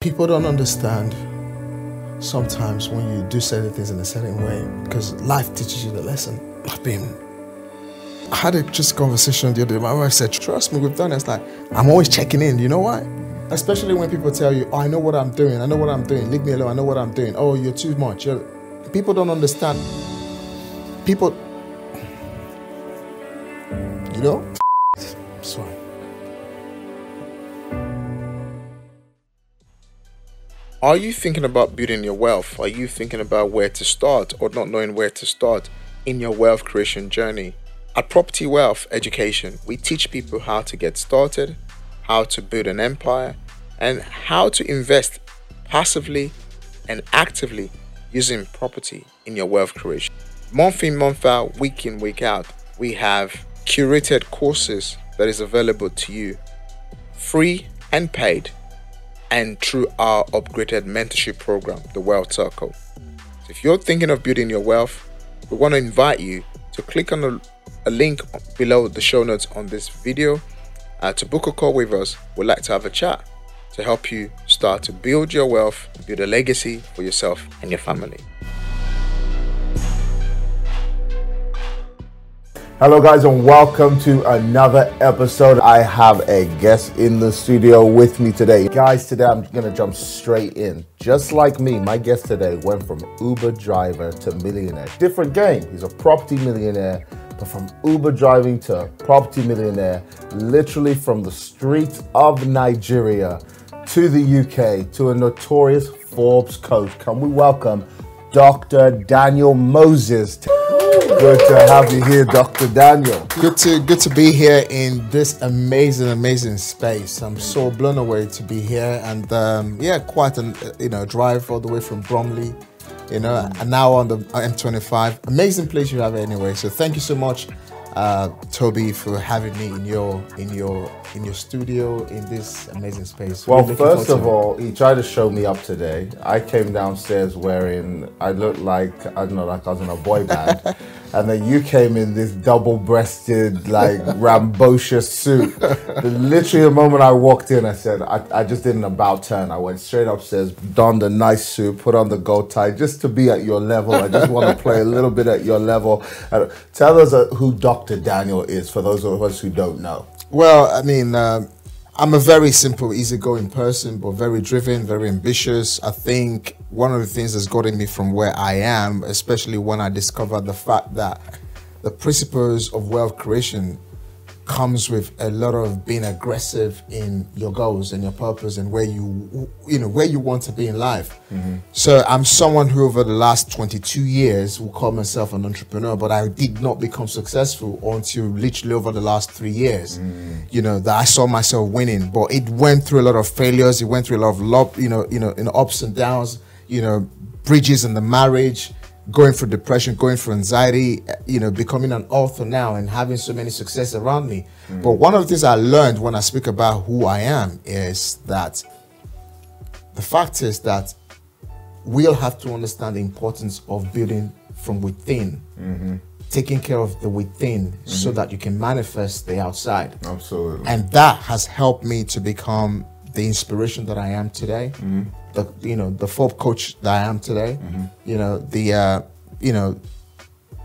People don't understand sometimes when you do certain things in a certain way because life teaches you the lesson. I've been, I had a just conversation the other day. My wife said, Trust me, we've done it. It's like, I'm always checking in. You know why? Especially when people tell you, oh, I know what I'm doing. I know what I'm doing. Leave me alone. I know what I'm doing. Oh, you're too much. You're... People don't understand. People, you know? Are you thinking about building your wealth? Are you thinking about where to start or not knowing where to start in your wealth creation journey? At Property Wealth Education, we teach people how to get started, how to build an empire, and how to invest passively and actively using property in your wealth creation. Month in, month out, week in, week out, we have curated courses that is available to you free and paid and through our upgraded mentorship program, the Wealth Circle. So if you're thinking of building your wealth, we want to invite you to click on a, a link below the show notes on this video uh, to book a call with us. We'd like to have a chat to help you start to build your wealth, build a legacy for yourself and your family. Hello, guys, and welcome to another episode. I have a guest in the studio with me today. Guys, today I'm going to jump straight in. Just like me, my guest today went from Uber driver to millionaire. Different game. He's a property millionaire, but from Uber driving to property millionaire, literally from the streets of Nigeria to the UK to a notorious Forbes coach. Can we welcome Dr. Daniel Moses? Good to have you here, Dr. Daniel. Good to good to be here in this amazing, amazing space. I'm so blown away to be here, and um, yeah, quite an you know drive all the way from Bromley, you know, and now on the M25. Amazing place you have anyway. So thank you so much, uh, Toby, for having me in your in your in your studio in this amazing space. Well, first of all, he tried to show me up today. I came downstairs wearing, I looked like, I don't know, like I was in a boy band. and then you came in this double breasted, like rambunctious suit. The- Literally, the moment I walked in, I said, I, I just did an about turn. I went straight upstairs, donned a nice suit, put on the gold tie just to be at your level. I just want to play a little bit at your level. Uh, tell us uh, who Dr. Daniel is for those of us who don't know. Well, I mean, um, I'm a very simple, easygoing person, but very driven, very ambitious. I think one of the things that's gotten me from where I am, especially when I discovered the fact that the principles of wealth creation comes with a lot of being aggressive in your goals and your purpose and where you you know where you want to be in life. Mm-hmm. So i'm someone who over the last 22 years will call myself an entrepreneur but i did not become successful until literally over the last three years mm. you know that i saw myself winning. But it went through a lot of failures. It went through a lot of love you know you know in ups and downs you know bridges in the marriage going through depression, going through anxiety, you know, becoming an author now and having so many success around me. Mm. But one of the things I learned when I speak about who I am is that the fact is that we'll have to understand the importance of building from within, mm-hmm. taking care of the within so mm-hmm. that you can manifest the outside. Absolutely. And that has helped me to become the inspiration that I am today. Mm-hmm. The you know the Forbes coach that I am today. Mm-hmm. You know the uh, you know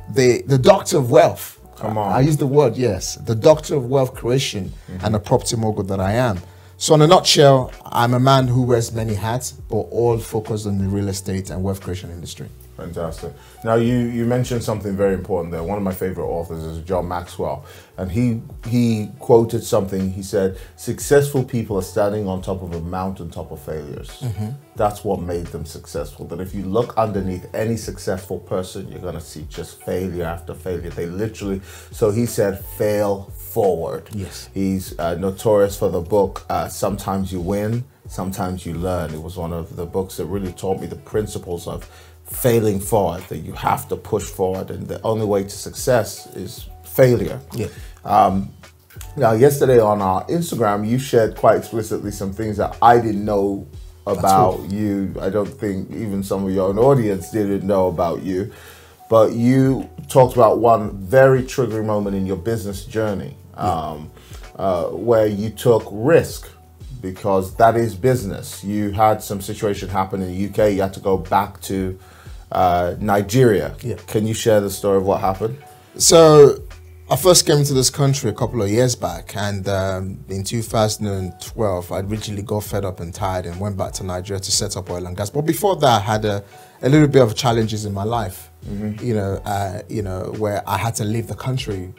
the the doctor of wealth. Come on. I, I use the word yes, the doctor of wealth creation mm-hmm. and the property mogul that I am. So in a nutshell, I'm a man who wears many hats, but all focused on the real estate and wealth creation industry. Fantastic. Now you you mentioned something very important there. One of my favorite authors is John Maxwell, and he he quoted something. He said, "Successful people are standing on top of a mountaintop of failures. That's what made them successful. That if you look underneath any successful person, you're gonna see just failure after failure. They literally. So he said, fail forward. Yes. He's uh, notorious for the book uh, Sometimes You Win, Sometimes You Learn. It was one of the books that really taught me the principles of failing forward, that you have to push forward, and the only way to success is failure. Yeah. Um, now, yesterday on our Instagram, you shared quite explicitly some things that I didn't know about you. I don't think even some of your own audience didn't know about you. But you talked about one very triggering moment in your business journey um, uh, where you took risk because that is business. You had some situation happen in the UK. You had to go back to uh, Nigeria. Yeah. Can you share the story of what happened? So, I first came into this country a couple of years back, and um, in 2012, I originally got fed up and tired and went back to Nigeria to set up oil and gas. But before that, I had a, a little bit of challenges in my life, you know, uh, you know, where I had to leave the country,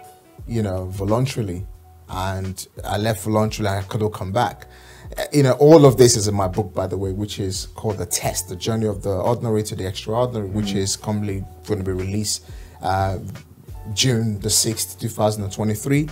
you know, voluntarily, and I left voluntarily. I couldn't come back. You know, all of this is in my book, by the way, which is called The Test: The Journey of the Ordinary to the Extraordinary, which is commonly going to be released. Uh, June the 6th, 2023.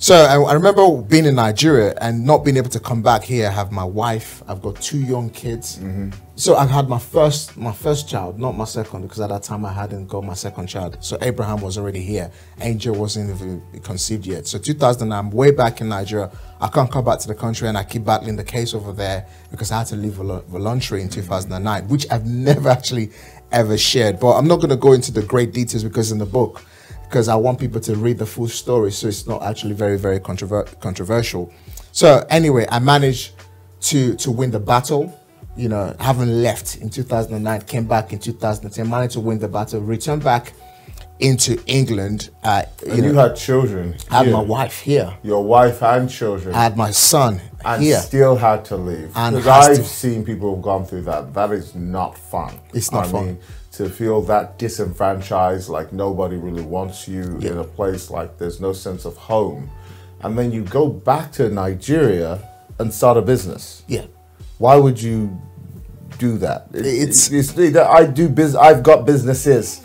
So I, I remember being in Nigeria and not being able to come back here. I have my wife. I've got two young kids. Mm-hmm. So I've had my first my first child, not my second, because at that time I hadn't got my second child. So Abraham was already here. Angel wasn't even conceived yet. So 2000, I'm way back in Nigeria. I can't come back to the country and I keep battling the case over there because I had to leave vol- voluntary in 2009, which I've never actually ever shared. But I'm not going to go into the great details because in the book because I want people to read the full story, so it's not actually very, very controver- controversial. So anyway, I managed to to win the battle. You know, having left in 2009, came back in 2010, managed to win the battle, returned back into England. Uh, you know, you had children. I had here. my wife here. Your wife and children. I had my son and here. still had to leave. And Because I've to. seen people who've gone through that. That is not fun. It's not I fun. Mean, to feel that disenfranchised, like nobody really wants you Yeah. in a place like there's no sense of home, and then you go back to Nigeria and start a business. yeah. Why would you do that? It- It's- it's, I do business. I've got businesses,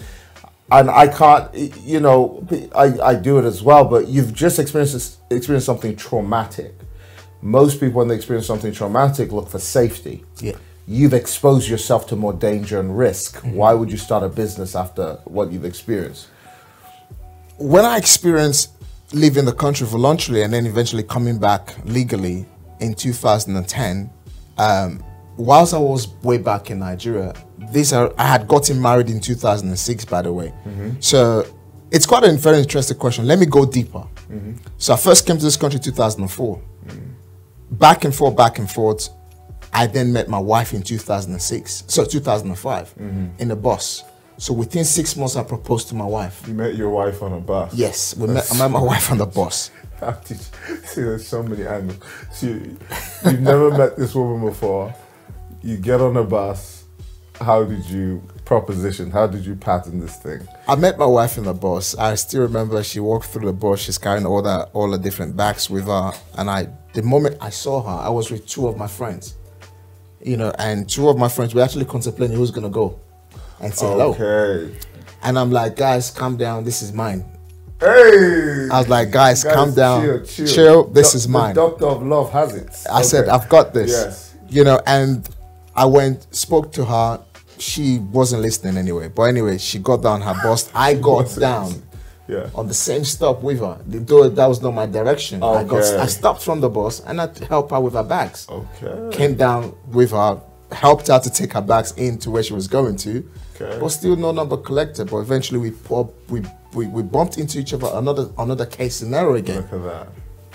and I can't. You know, I, I do it as well. But you've just experienced experienced something traumatic. Most people, when they experience something traumatic, look for safety. Yeah. You've exposed yourself to more danger and risk. Mm-hmm. Why would you start a business after what you've experienced? when I experienced leaving the country voluntarily and then eventually coming back legally in 2010, um, whilst I was way back in Nigeria, these are uh, I had gotten married in 2006, by the way. Mm-hmm. So it's quite a very interesting question. Let me go deeper. Mm-hmm. So I first came to this country in 2004. Back and forth, back and forth. I then met my wife in 2006, so 2005, mm-hmm. in a bus. So within six months, I proposed to my wife. You met your wife on a bus. Yes, we met, I met my wife on the bus. How did you, see, there's so many angles. So you, you've never met this woman before. You get on a bus. How did you proposition? How did you pattern this thing? I met my wife in the bus. I still remember she walked through the bus. She's carrying all the all the different bags with her. And I, the moment I saw her, I was with two of my friends. You know, and two of my friends were actually contemplating who's gonna go and say hello. Okay. And I'm like, guys, calm down. This is mine. Hey. I was like, guys, calm down. Chill, chill. this Doc- is the mine. doctor of love has it. I said, I've got this. Yes. You know, and I went, spoke to her. She wasn't listening anyway. But anyway, she got down her bust. I got down. Yeah. on the same stop with her. Though that was not my direction. I got I stopped from the bus and I helped her with her bags. Okay. Came down with her, helped her to take her bags into where she was going to. Okay. But still no number collected. But eventually we we, we we bumped into each other another another case scenario again. Look at that.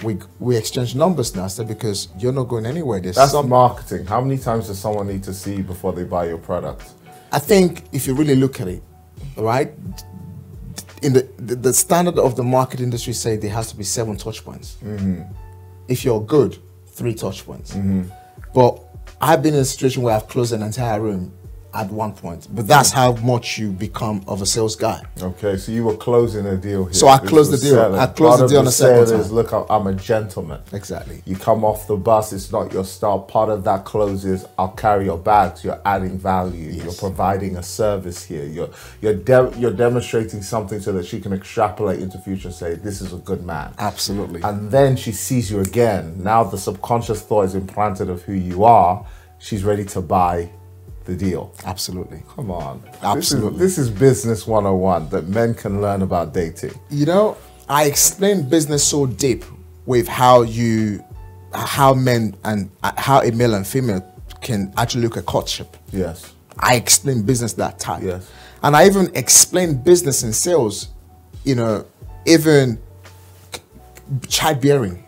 We we exchanged numbers now, so because you're not going anywhere. There's That's some marketing. How many times does someone need to see before they buy your product? I think if you really look at it, right, in the, the the standard of the market industry say there has to be seven touch points. Mm-hmm. If you're good, three touch points. Mm-hmm. But I've been in a situation where I've closed an entire room at one point. But that's how much you become of a sales guy. Okay, so you were closing a deal here. So I closed the deal. selling. I closed Part the deal on the second sale is, look, I'm a gentleman. Exactly. You come off the bus, it's not your stop. Part of that closes, I'll carry your bags. You're adding value. You're providing a service here. You're you're de- you're demonstrating something so that she can extrapolate into future and say this is a good man. Absolutely. And then she sees you again. Now the subconscious thought is implanted of who you are. She's ready to buy the deal. Absolutely. Come on. Absolutely. This is, this is business 101 that men can learn about dating. You know, I explain business so deep with how you, how men and uh, how a male and female can actually look at courtship. Yes. I explain business that type. Yes. And I even explain business and sales, you know, even childbearing,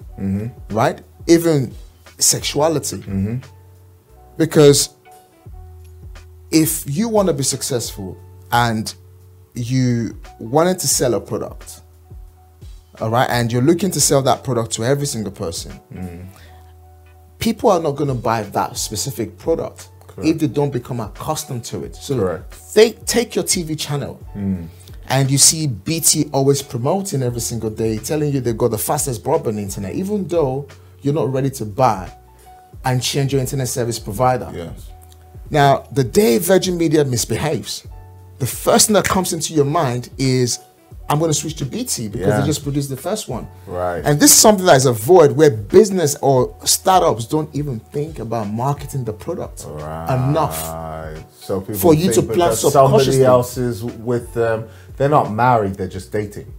right? Even sexuality. Because if you want to be successful and you wanted to sell a product, all right, and you're looking to sell that product to every single person, people are not going to buy that specific product if they don't become accustomed to it. So Correct. take take your TV channel. And you see BT always promoting every single day, telling you they've got the fastest broadband internet, even though you're not ready to buy and change your internet service provider. Yes. Now, the day Virgin Media misbehaves, the first thing that comes into your mind is, I'm going to switch to BT because Yeah. they just produced the first one. Right. And this is something that is a void where business or startups don't even think about marketing the product enough. Right. So people For you to plan somebody else is with them. They're not married. They're just dating.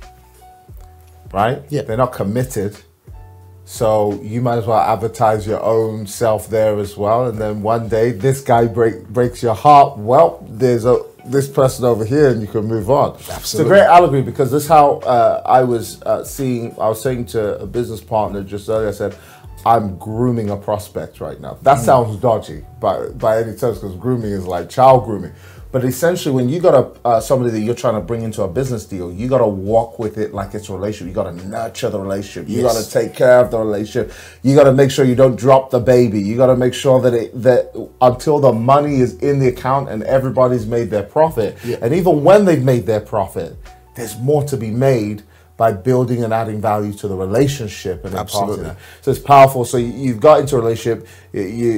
Right. Yeah. They're not committed. So you might as well advertise your own self there as well. And then one day this guy break, breaks your heart. Well, there's a this person over here, and you can move on. It's a great allegory because this is how uh, I was uh, seeing. I was saying to a business partner just earlier. I said, "I'm grooming a prospect right now." That sounds dodgy, by by any terms, because grooming is like child grooming. But essentially, when you got a uh, somebody that you're trying to bring into a business deal, you got to walk with it like it's a relationship. You got to nurture the relationship. You got to take care of the relationship. You got to make sure you don't drop the baby. You got to make sure that it that until the money is in the account and everybody's made their profit. And even when they've made their profit, there's more to be made by building and adding value to the relationship and Absolutely. So it's powerful. So you- you've got into a relationship, you, you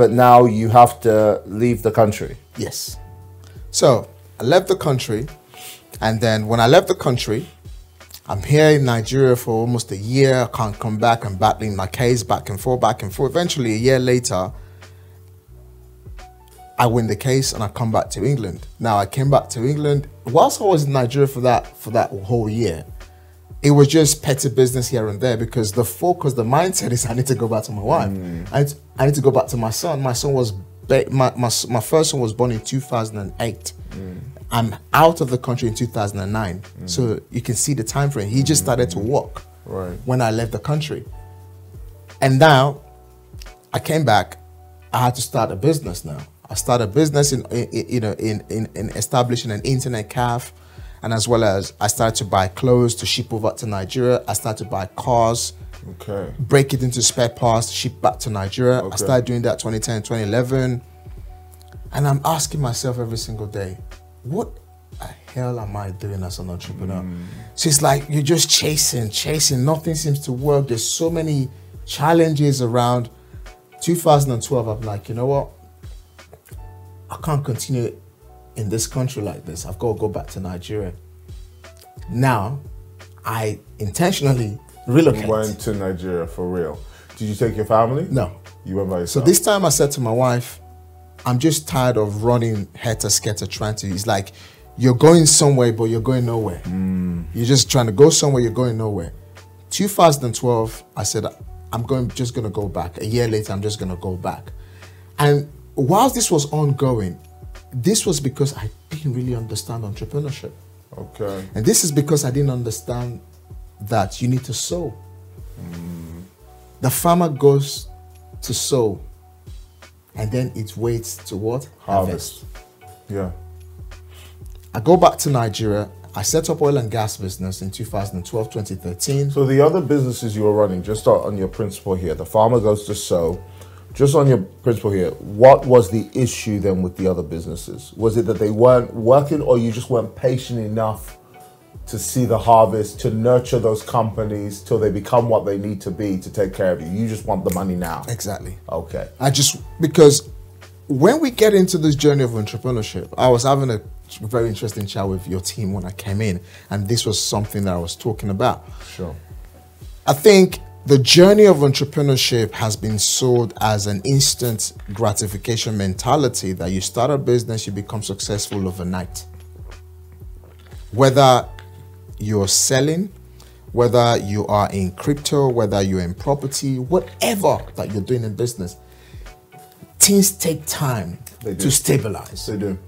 but now you have to leave the country. Yes. So I left the country, and then when I left the country, I'm here in Nigeria for almost a year. I can't come back. I'm battling my case back and forth, back and forth. Eventually, a year later, I win the case and I come back to England. Now I came back to England. Whilst I was in Nigeria for that for that whole year, it was just petty business here and there because the focus, the mindset is I need to go back to my wife. Mm. I, need to, I need to go back to my son. My son was my, my my first son was born in 2008. I'm mm. out of the country in 2009, mm. so you can see the time frame. He just started to walk Right. when I left the country, and now I came back. I had to start a business now. I started a business in, in in- you know in, in in establishing an internet cafe, and as well as I started to buy clothes to ship over to Nigeria. I started to buy cars, Okay. break it into spare parts, ship back to Nigeria. I started doing that 2010, 2011, and I'm asking myself every single day, what the hell am I doing as an entrepreneur? Mm. So it's like you're just chasing, chasing. Nothing seems to work. There's so many challenges around. 2012, I'm like, you know what? I can't continue in this country like this. I've got to go back to Nigeria. Now, I intentionally relocate. Went to Nigeria for real. Did you take your family? No. You went by yourself. So this time I said to my wife, I'm just tired of running heter skelter trying to. It's like you're going somewhere, but you're going nowhere. Mm. You're just trying to go somewhere, you're going nowhere. 2012, I said, I'm going just gonna go back. A year later, I'm just gonna go back. And whilst this was ongoing, this was because I didn't really understand entrepreneurship. Okay. And this is because I didn't understand that you need to sow. Mm. The farmer goes to sow and then it waits to what? Harvest. Yeah. I go back to Nigeria. I set up oil and gas business in 2012, 2013. So the other businesses you were running, just on your principle here, the farmer goes to sow. Just on your principle here, what was the issue then with the other businesses? Was it that they weren't working, or you just weren't patient enough to see the harvest, to nurture those companies till they become what they need to be to take care of you? You just want the money now. Exactly. Okay. I just because when we get into this journey of entrepreneurship, I was having a very interesting chat with your team when I came in, and this was something that I was talking about. Sure. I think the journey of entrepreneurship has been sold as an instant gratification mentality that you start a business, you become successful overnight. Whether you're selling, whether you are in crypto, whether you're in property, whatever that you're doing in business, things take time to stabilize. They do.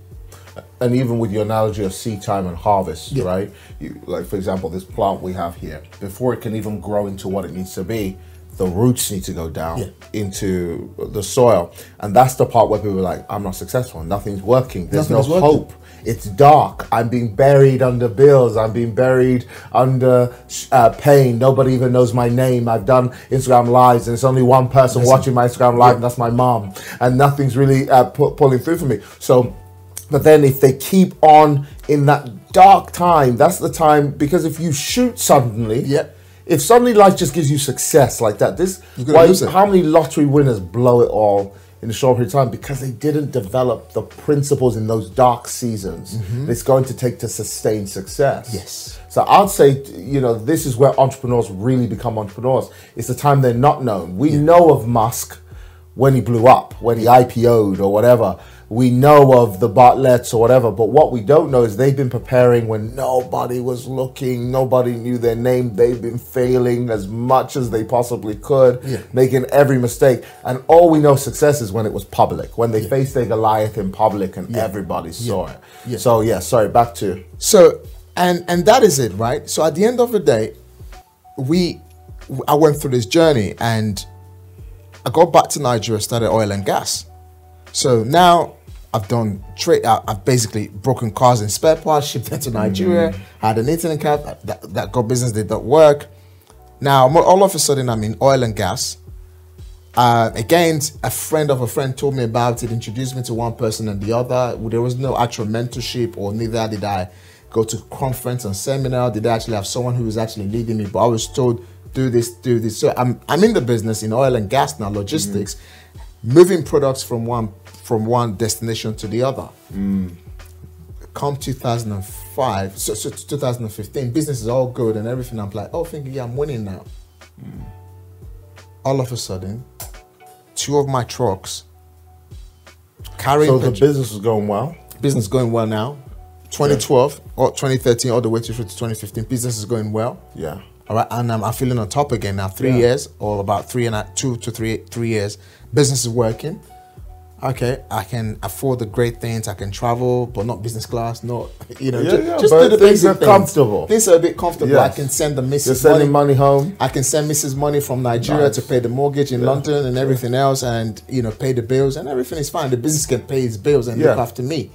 And even with your analogy of seed time and harvest, Yeah. right? You, like, for example, this plant we have here, before it can even grow into what it needs to be, the roots need to go down Yeah. into the soil. And that's the part where people are like, I'm not successful. Nothing's working. There's no hope. It's dark. I'm being buried under bills. I'm being buried under uh, pain. Nobody even knows my name. I've done Instagram lives, and it's only one person watching my Instagram live, and that's my mom. And nothing's really uh, pu- pulling through for me. So, but then if they keep on in that dark time, that's the time because if you shoot suddenly, Yeah. If suddenly life just gives you success like that, this why, how many lottery winners blow it all in a short period of time because they didn't develop the principles in those dark seasons that it's going to take to sustain success. Mm-hmm. Yes. So I'd say, you know, this is where entrepreneurs really become entrepreneurs. It's the time they're not known. We know of Musk when he blew up, when he IPO'd or whatever. We know of the Bartletts or whatever, but what we don't know is they've been preparing when nobody was looking, nobody knew their name. They've been failing as much as they possibly could, Yeah. making every mistake. And all we know success is when it was public, when they faced their Goliath in public and everybody saw it. Yeah. So yeah, sorry, back to So, and and that is it, right? So at the end of the day, we, I went through this journey, and I got back to Nigeria, started oil and gas. So now I've done trade. I've basically broken cars and spare parts, shipped them to Nigeria. Had an internet cap that, that got business did not work. Now all of a sudden I'm in oil and gas. Uh, again, a friend of a friend told me about it, introduced me to one person and the other. There was no actual mentorship, or neither did I go to conference and seminar. Did I actually have someone who was actually leading me? But I was told, do this, do this. So I'm I'm in the business in oil and gas now, logistics, moving products from one from one destination to the other. Mm. Come 2005, so, so 2015, business is all good and everything. I'm like, oh, thinking, yeah, I'm winning now. Mm. All of a sudden, two of my trucks carrying So the business was going well. business is going well now. 2012 or 2013, all the way to 2015, business is going well. Yeah. All right, and um, I'm feeling on top again now. Three Yeah. years or about three and a, two to three three years, business is working. Okay, I can afford the great things. I can travel, but not business class. Not you know, Yeah, ju- yeah, just, do the things basic are comfortable. Things are a bit comfortable. I can send the missus You're sending money home. I can send Mrs. money from Nigeria Nice. to pay the mortgage in London and everything else, and you know, pay the bills and everything is fine. The business can pay its bills and look after me.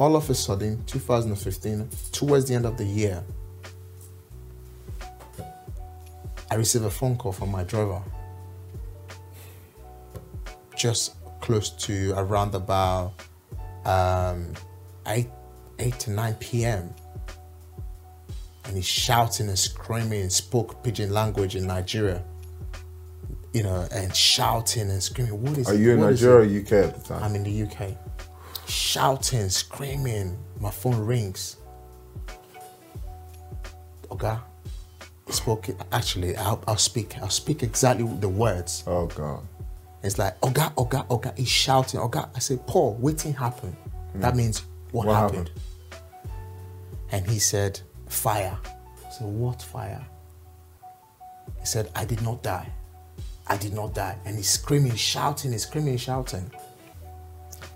All of a sudden, 2015, towards the end of the year, I receive a phone call from my driver. Just close to around about um, eight, eight to nine p.m and he's shouting and screaming and spoke pidgin language in Nigeria. You know, and shouting and screaming. What is Are it? you in What Nigeria or UK at the time? I'm in the UK. Shouting, screaming. My phone rings. Okay. Spoke. Actually, I'll, I'll speak. I'll speak exactly the words. oh God. It's like, Oga, Oga, Oga. He's shouting, Oga. I said, Paul, waiting happened. Hmm. That means what. What happened? happened? And he said, fire. I said, what fire? He said, I did not die. I did not die. And he's screaming, shouting, he's screaming, shouting.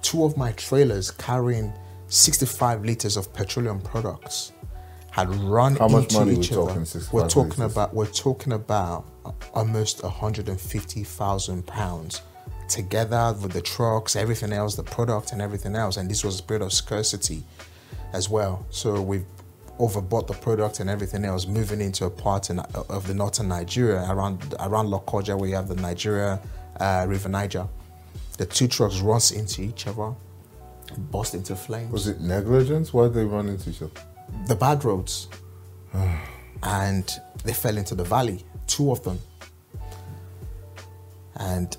Two of my trailers carrying 65 liters of petroleum products had run How much into money each other. talking, We're talking about we're talking about almost 150,000 pounds together with the trucks, everything else, the product and everything else. And this was a period of scarcity as well. So we've overbought the product and everything else, moving into a part in, of the northern Nigeria around around Lokoja where you have the Nigeria uh, River Niger. The two trucks runs into each other, burst into flames Was it negligence? Why did they run into each other? The bad roads and they fell into the valley two of them and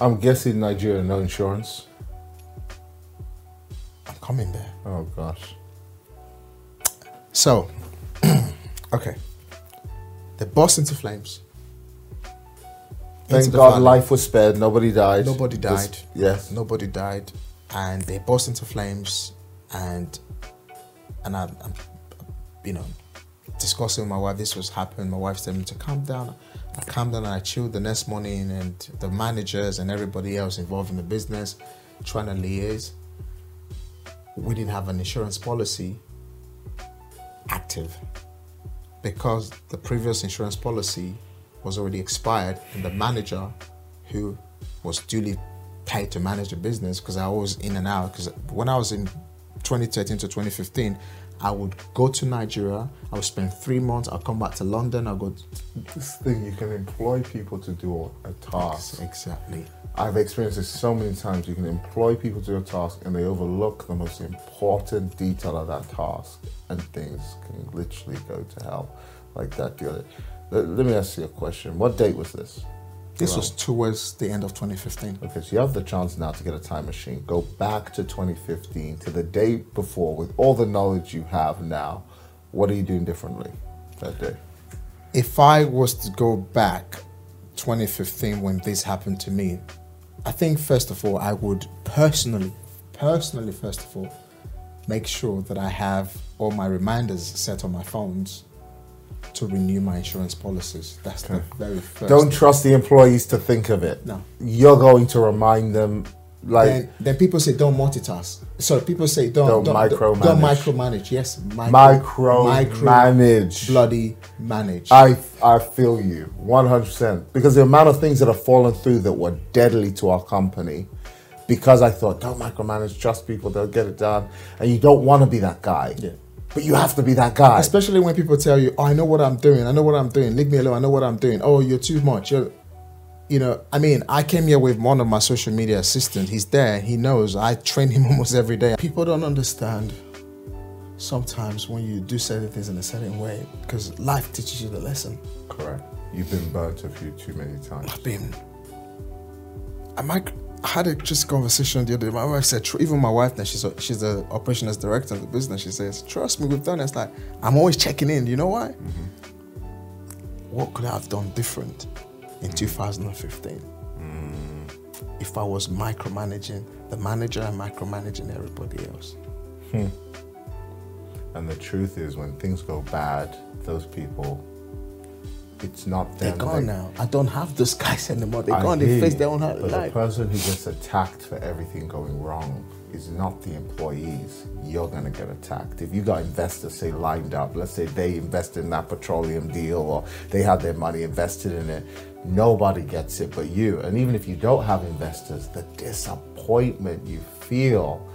I'm guessing Nigeria no insurance. i'm coming there Oh gosh. so okay they burst into flames Thank Into God life was spared. Nobody died. Nobody died. yes. nobody died and they burst into flames and and I, i'm you know discussing with my wife this was happening. My wife said me to calm down. I calmed down and i chilled the next morning and the managers and everybody else involved in the business trying to liaise. We didn't have an insurance policy active because the previous insurance policy was already expired, and the manager who was duly paid to manage the business because I was in and out. Because when I was in 2013 to 2015, I would go to Nigeria. I would spend three months. I'll come back to London. I'll go. To... This thing you can employ people to do a task. Exactly. I've experienced this so many times. You can employ people to do a task and they overlook the most important detail of that task, and things can literally go to hell like that. The other. Let, let me ask you a question. What date was this? This was towards the end of 2015. Okay, so you have the chance now to get a time machine. Go back to 2015 to the day before with all the knowledge you have now. What are you doing differently that day? If I was to go back 2015 when this happened to me, I think first of all, I would personally, personally, first of all, make sure that I have all my reminders set on my phones to renew my insurance policies. That's the very first. Don't trust the employees to think of it. No. You're going to remind them, like, then, then people say don't multitask. So people say Don't don't don't micromanage. Don't micromanage. Yes, micro, Micromanage. bloody manage. I I feel you 100% because the amount of things that have fallen through that were deadly to our company because I thought don't micromanage trust people they'll get it done and you don't want to be that guy Yeah. But you have to be that guy Especially when people tell you, "Oh, I know what I'm doing. I know what I'm doing. Leave me alone. I know what I'm doing." Oh, you're too much. You're, you know, I mean, I came here with one of my social media assistants. He's there. He knows. I train him almost every day. People don't understand sometimes when you do certain things in a certain way because life teaches you the lesson. correct you've been burnt a few too many times I've been. I might. I had a just conversation the other day. My wife said, even my wife now, she's a, she's the operations director of the business. She says, "Trust me, we've done it." It's like I'm always checking in. You know why? Mm-hmm. What could I have done different in mm. 2015 mm. if I was micromanaging the manager and micromanaging everybody else? Hmm. and the truth is when things go bad those people it's not They're gone they- now. I don't have those guys anymore. They're I gone. They face their own But the person who gets attacked for everything going wrong is not the employees. You're gonna get attacked. If you got investors say lined up, let's say they invested in that petroleum deal or they had their money invested in it, nobody gets it but you. And even if you don't have investors, the disappointment you feel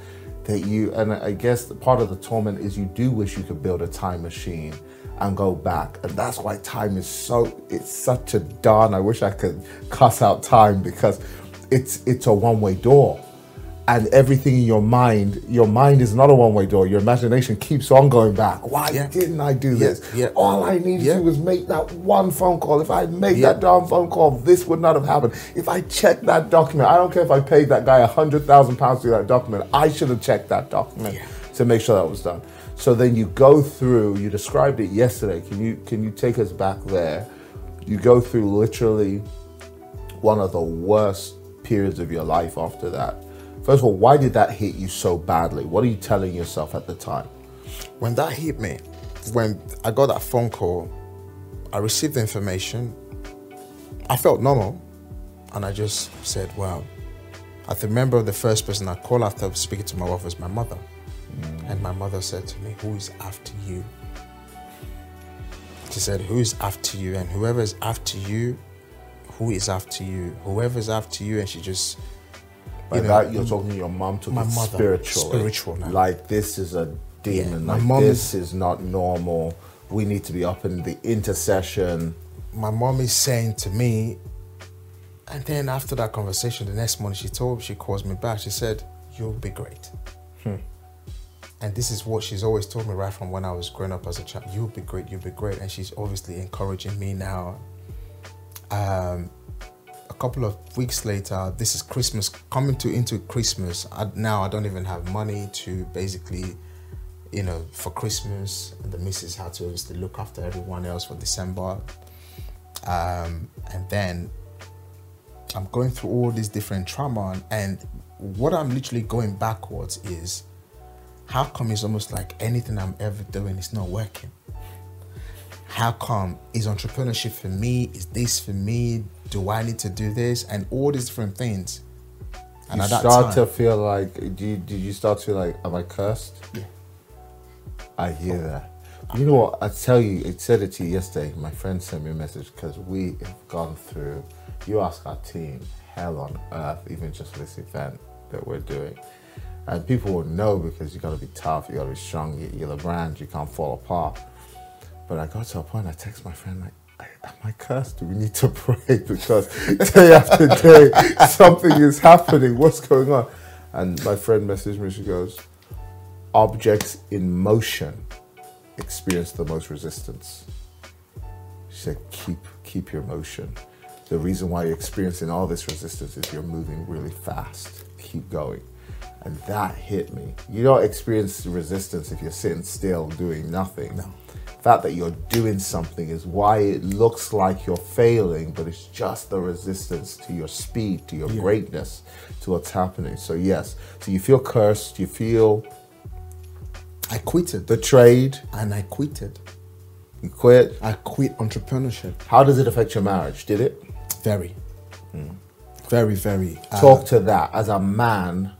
that you and I guess part of the torment is you do wish you could build a time machine and go back. And that's why time is so it's such a darn I wish I could cuss out time because it's it's a one-way door. And everything in your mind, your mind is not a one-way door. Your imagination keeps on going back. Why Yeah. didn't I do this? yeah. All I needed Yeah. to was make that one phone call. If I made Yeah. that darn phone call, this would not have happened. If I checked that document, I don't care if I paid that guy a hundred thousand pounds to do that document. I should have checked that document Yeah. to make sure that was done. So then you go through. You described it yesterday. Can you can you take us back there? You go through literally one of the worst periods of your life after that. First of all, why did that hit you so badly? What are you telling yourself at the time? when that hit me, when I got that phone call, I received the information. I felt normal, and I just said, "Wow." I remember the first person I called after speaking to my wife was my mother, and my mother said to me, "Who is after you?" She said, "Who is after you?" And whoever is after you, who is after you? Whoever is after you, and she just By You know, that, you're talking your mom to my mother, spiritual. spiritual now. Like this is a demon. Yeah, my like mom this is not normal. We need to be up in the intercession. my mom is saying to me, and then after that conversation, the next morning she told she calls me back. She said, "You'll be great." And this is what she's always told me right from when I was growing up as a child. You'll be great. You'll be great. And she's obviously encouraging me now. Um, a couple of weeks later, this is Christmas coming to into Christmas. I, now I don't even have money to basically, you know, for Christmas. And the missus had to obviously look after everyone else for December. Um, and then I'm going through all these different trauma, and, and what I'm literally going backwards is how come it's almost like anything I'm ever doing is not working? How come is entrepreneurship for me? Is this for me? Do I need to do this? And all these different things. And you start time, to feel like, do you, did you start to feel like, am I cursed? Yeah. I hear that. You know what? I tell you, it said it to you yesterday. My friend sent me a message because we have gone through. You ask our team, hell on earth, even just for this event that we're doing, and people will know because you got to be tough, you got to be strong. you- You're the brand, you can't fall apart. But I got to a point. I text my friend like. Am I cursed? Do we need to pray? Because day after day, something is happening. What's going on? And my friend messaged me. She goes, Objects in motion experience the most resistance. She said, keep keep your motion. The reason why you're experiencing all this resistance is you're moving really fast. Keep going. And that hit me. You don't experience resistance if you're sitting still doing nothing. No. The fact that you're doing something is why it looks like you're failing, but it's just the resistance to your speed, to your greatness, to what's happening. So yes. So you feel cursed, you feel I quitted betrayed, and I quitted. you quit. I quit entrepreneurship. How does it affect your marriage? Did it? Very, very, very. uh, Talk to that as a man.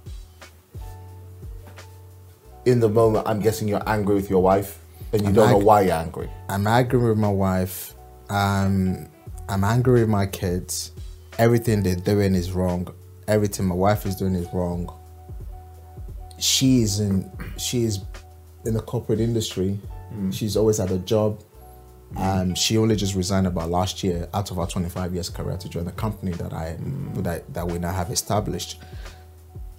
In the moment, I'm guessing you're angry with your wife, and you I'm don't know why you're angry. I'm angry with my wife. Um, I'm angry with my kids. Everything they're doing is wrong. Everything my wife is doing is wrong. She is in. She is in the corporate industry. She's always had a job. Um, she only just resigned about last year out of our 25 years career to join the company that I that, that we now have established,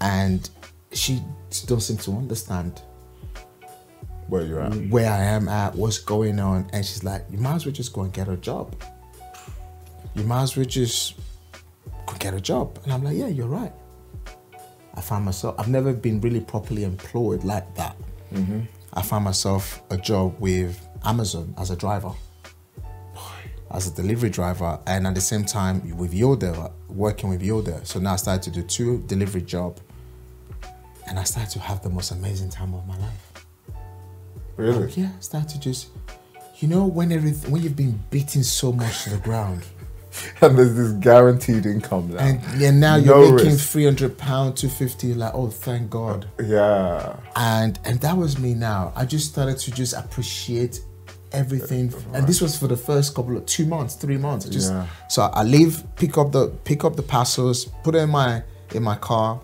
and she don't seem to understand Where you're at? where I am at, what's going on, and she's like, "You might as well just go and get a job. You might as well just go get a job." And I'm like, "Yeah, you're right." I found myself. I've never been really properly employed like that. Mm-hmm. I found myself a job with Amazon as a driver, as a delivery driver, and at the same time with Yodel, working with Yodel. So now I started to do two delivery job, and I started to have the most amazing time of my life. Really? Yeah, start to just, you know, when everything, when you've been beaten so much to the ground, And there's this guaranteed income now. and yeah, now you're making risk. three hundred pound, two fifty. Like, oh, thank God. yeah. And and that was me. Now I just started to just appreciate everything, uh, and this was for the first couple of two months, three months. I Just Yeah. so I leave, pick up the pick up the parcels, put it in my in my car,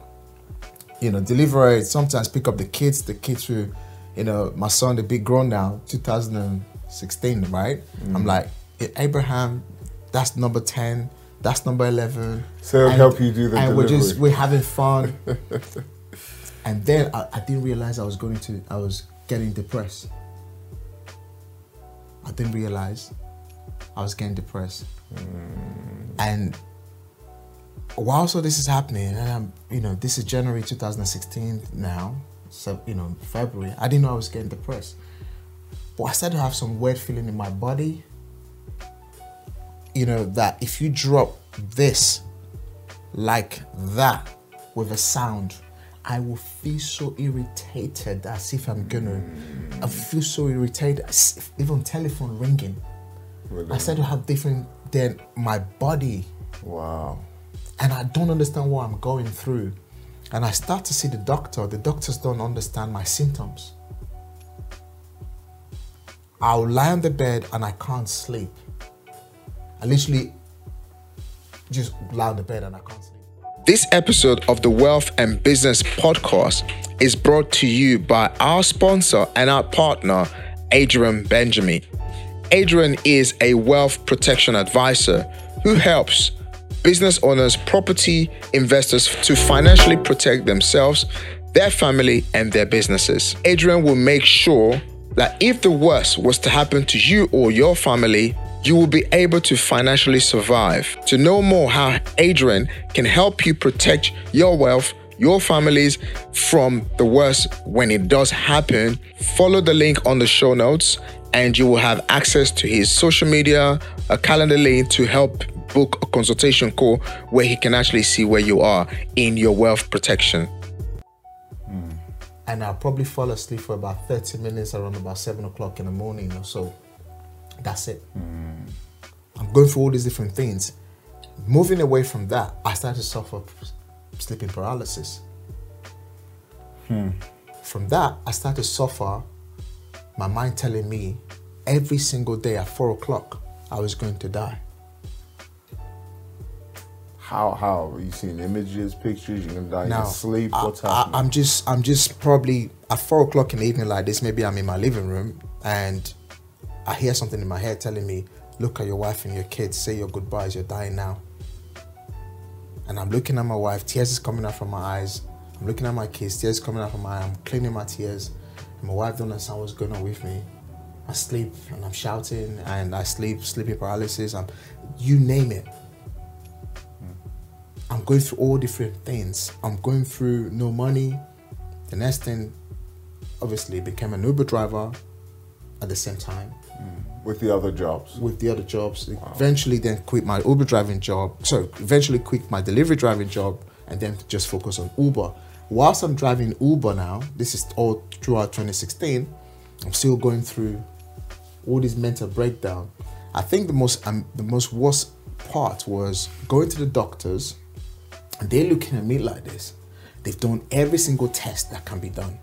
you know, deliver it. Sometimes pick up the kids. The kids who, you know, my son, the big grown now, 2016, right? I'm like, "Eh, Abraham, that's number 10, that's number 11. So And- help you do the And we're just, delivery. we're having fun. and then I, I didn't realize I was going to, I was getting depressed. I didn't realize I was getting depressed. And whilst all this is happening, and I'm, you know, this is January 2016 now, so, you know, February, I didn't know I was getting depressed. But I started to have some weird feeling in my body, you know, that if you drop this like that with a sound, I will feel so irritated as if I'm gonna, I feel so irritated, even telephone ringing. I started to have different, then my body Wow. And I don't understand what I'm going through. And I start to see the doctor. The doctors don't understand my symptoms. I'll lie on the bed and I can't sleep. I literally just lie on the bed and I can't sleep. This episode of the Wealth and Business Podcast is brought to you by our sponsor and our partner, Adrian Benjamin. Adrian is a wealth protection advisor who helps business owners, property investors to financially protect themselves, their family, and their businesses. Adrian will make sure that if the worst was to happen to you or your family, you will be able to financially survive. To know more how Adrian can help you protect your wealth, your families from the worst when it does happen, follow the link on the show notes and you will have access to his social media, a calendar link to help book a consultation call where he can actually see where you are in your wealth protection. And I'll probably fall asleep for about 30 minutes around about 7 o'clock in the morning or so. That's it. Mm. I'm going through all these different things. Moving away from that, I started to suffer sleeping paralysis. Hmm. From that, I started to suffer my mind telling me every single day at four o'clock I was going to die. How how are you seeing images, pictures? You're gonna die in Now, your sleep. I, What's I, happening? I'm just, I'm just probably at four o'clock in the evening like this. Maybe I'm in my living room and I hear something in my head telling me, "Look at your wife and your kids. Say your goodbyes. You're dying now." And I'm looking at my wife. Tears is coming out from my eyes. I'm looking at my kids. Tears coming out from my. Eyes. I'm cleaning my tears. And my wife don't understand what's going on with me. I sleep and I'm shouting and I sleep, sleeping paralysis. I'm, you name it. I'm going through all different things. I'm going through no money. The next thing, obviously, became an Uber driver at the same time with the other jobs. with the other jobs. Eventually, then quit my Uber driving job. So eventually, quit my delivery driving job, and then just focus on Uber. Whilst I'm driving Uber now, this is all throughout 2016. I'm still going through all this mental breakdown. I think the most um, the most worst part was going to the doctors, they're looking at me like this. They've done every single test that can be done.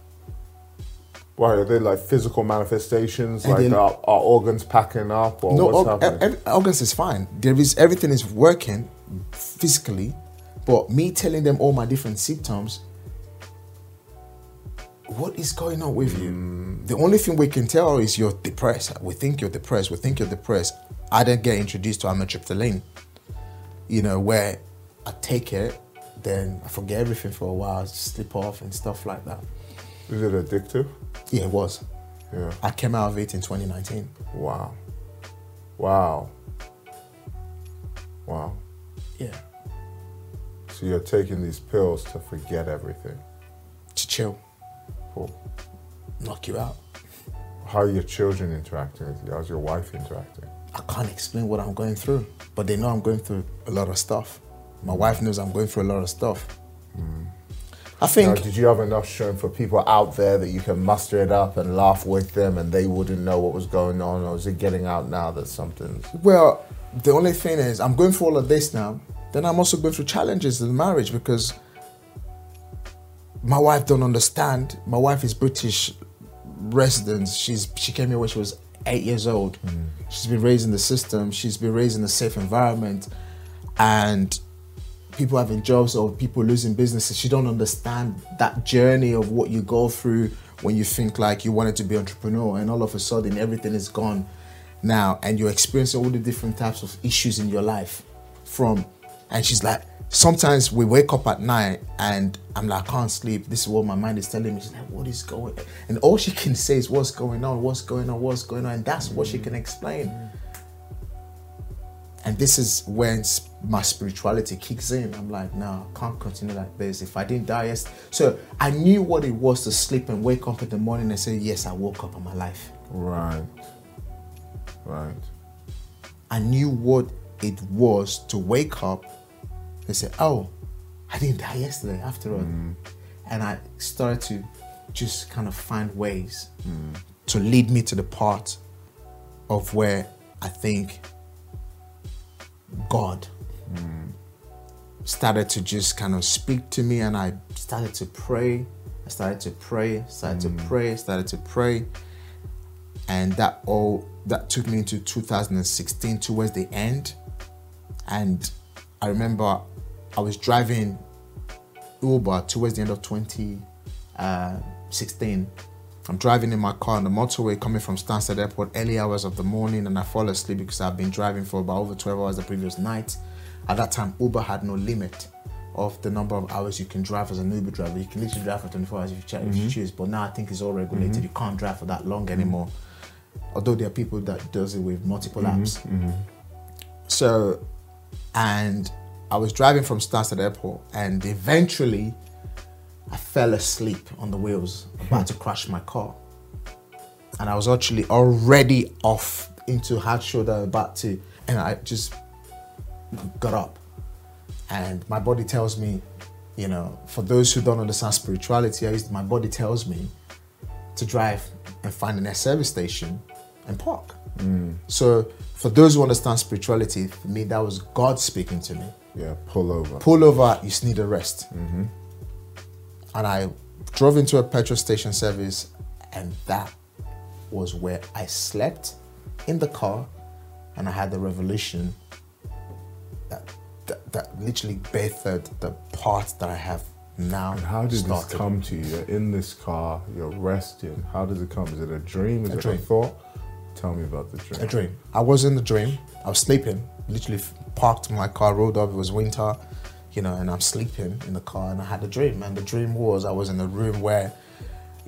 Why are they like physical manifestations? And like then- are, are organs packing up or no, what's org- happening? ev- ev- organs is fine. There is everything is working physically, but me telling them all my different symptoms. What is going on with you? Mm. The only thing we can tell is you're depressed. We think you're depressed. We think you're depressed. I then get introduced to amitriptyline. You know where I take it, then I forget everything for a while, slip off and stuff like that. Is it addictive? Yeah, it was. Yeah. I came out of it in 2019. Wow. Wow. Wow. Yeah, So you're taking these pills to forget everything. to chill, Cool. knock you out. How are your children interacting with you? How's your wife interacting? I can't explain what I'm going through, but they know I'm going through a lot of stuff. My wife knows I'm going through a lot of stuff. I Now, think did you have enough strength for people out there that you can muster it up and laugh with them and they wouldn't know what was going on? Or is it getting out now that something's. Well, the only thing is, I'm going through all of this now. Then I'm also going through challenges in marriage because my wife don't understand. My wife is British resident. She's she came here when she was eight years old. Hmm. She's been raised in the system. She's been raised in a safe environment, and people having jobs or people losing businesses. She don't understand that journey of what you go through when you think like you wanted to be entrepreneur, and all of a sudden everything is gone now, and you're experiencing all the different types of issues in your life. From, and she's like, sometimes we wake up at night and I'm like, I can't sleep. This is what my mind is telling me. She's like, what is going? And all she can say is, what's going on? What's going on? What's going on? And that's what she can explain. And this is when my spirituality kicks in. I'm like, no, I can't continue like this. If I didn't die, yes. So I knew what it was to sleep and wake up in the morning and say, yes, I woke up in my life. Right. Right. I knew what it was to wake up and say, oh, I didn't die yesterday after all. Mm. And I started to just kind of find ways mm. to lead me to the part of where I think God started to just kind of speak to me and I started to pray. I started to pray, started to mm. pray, started to pray. And that all that took me into 2016 towards the end. And I remember I was driving Uber towards the end of 2016. I'm driving in my car on the motorway coming from Stansted Airport early hours of the morning and I fall asleep because I've been driving for about over 12 hours the previous night. At that time, Uber had no limit of the number of hours you can drive as an Uber driver. You can literally drive for 24 hours if you, ch- if you mm-hmm. choose, but now I think it's all regulated. Mm-hmm. You can't drive for that long anymore. Although there are people that does it with multiple mm-hmm. apps. So, and I was driving from Stansted Airport, and eventually, I fell asleep on the wheels, about to crash my car, and I was actually already off into hard shoulder, about to, and I just got up, and my body tells me, you know, for those who don't understand spirituality, I used, my body tells me to drive and find a next service station and park. Mm. So, for those who understand spirituality, for me, that was God speaking to me. Yeah. Pull over. Pull over, you just need a rest. Mm-hmm. And I drove into a petrol station service, and that was where I slept in the car and I had the revelation that, that, that literally bettered the part that I have now. And how did started. this come to you? You're in this car, you're resting. How does it come? Is it a dream? Is A it dream. a thought? Tell me about the dream. A dream. I was in the dream. I was sleeping. Literally parked my car, rolled up. It was winter, you know, and I'm sleeping in the car. And I had a dream. And the dream was I was in a room where,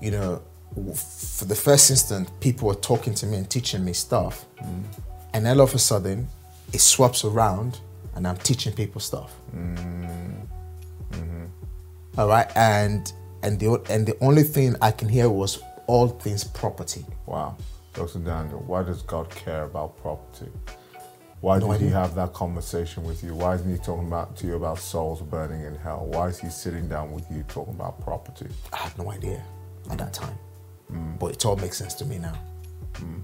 you know, for the first instant, people were talking to me and teaching me stuff. And then all of a sudden, it swaps around, and I'm teaching people stuff. Mm-hmm. All right, and and the and the only thing I can hear was all things property. Wow. Dr. Daniel, why does God care about property? Why No did he have that conversation with you? Why isn't he talking about to you about souls burning in hell? Why is he sitting down with you talking about property? I had no idea at that time. Mm. But it all makes sense to me now. Mm.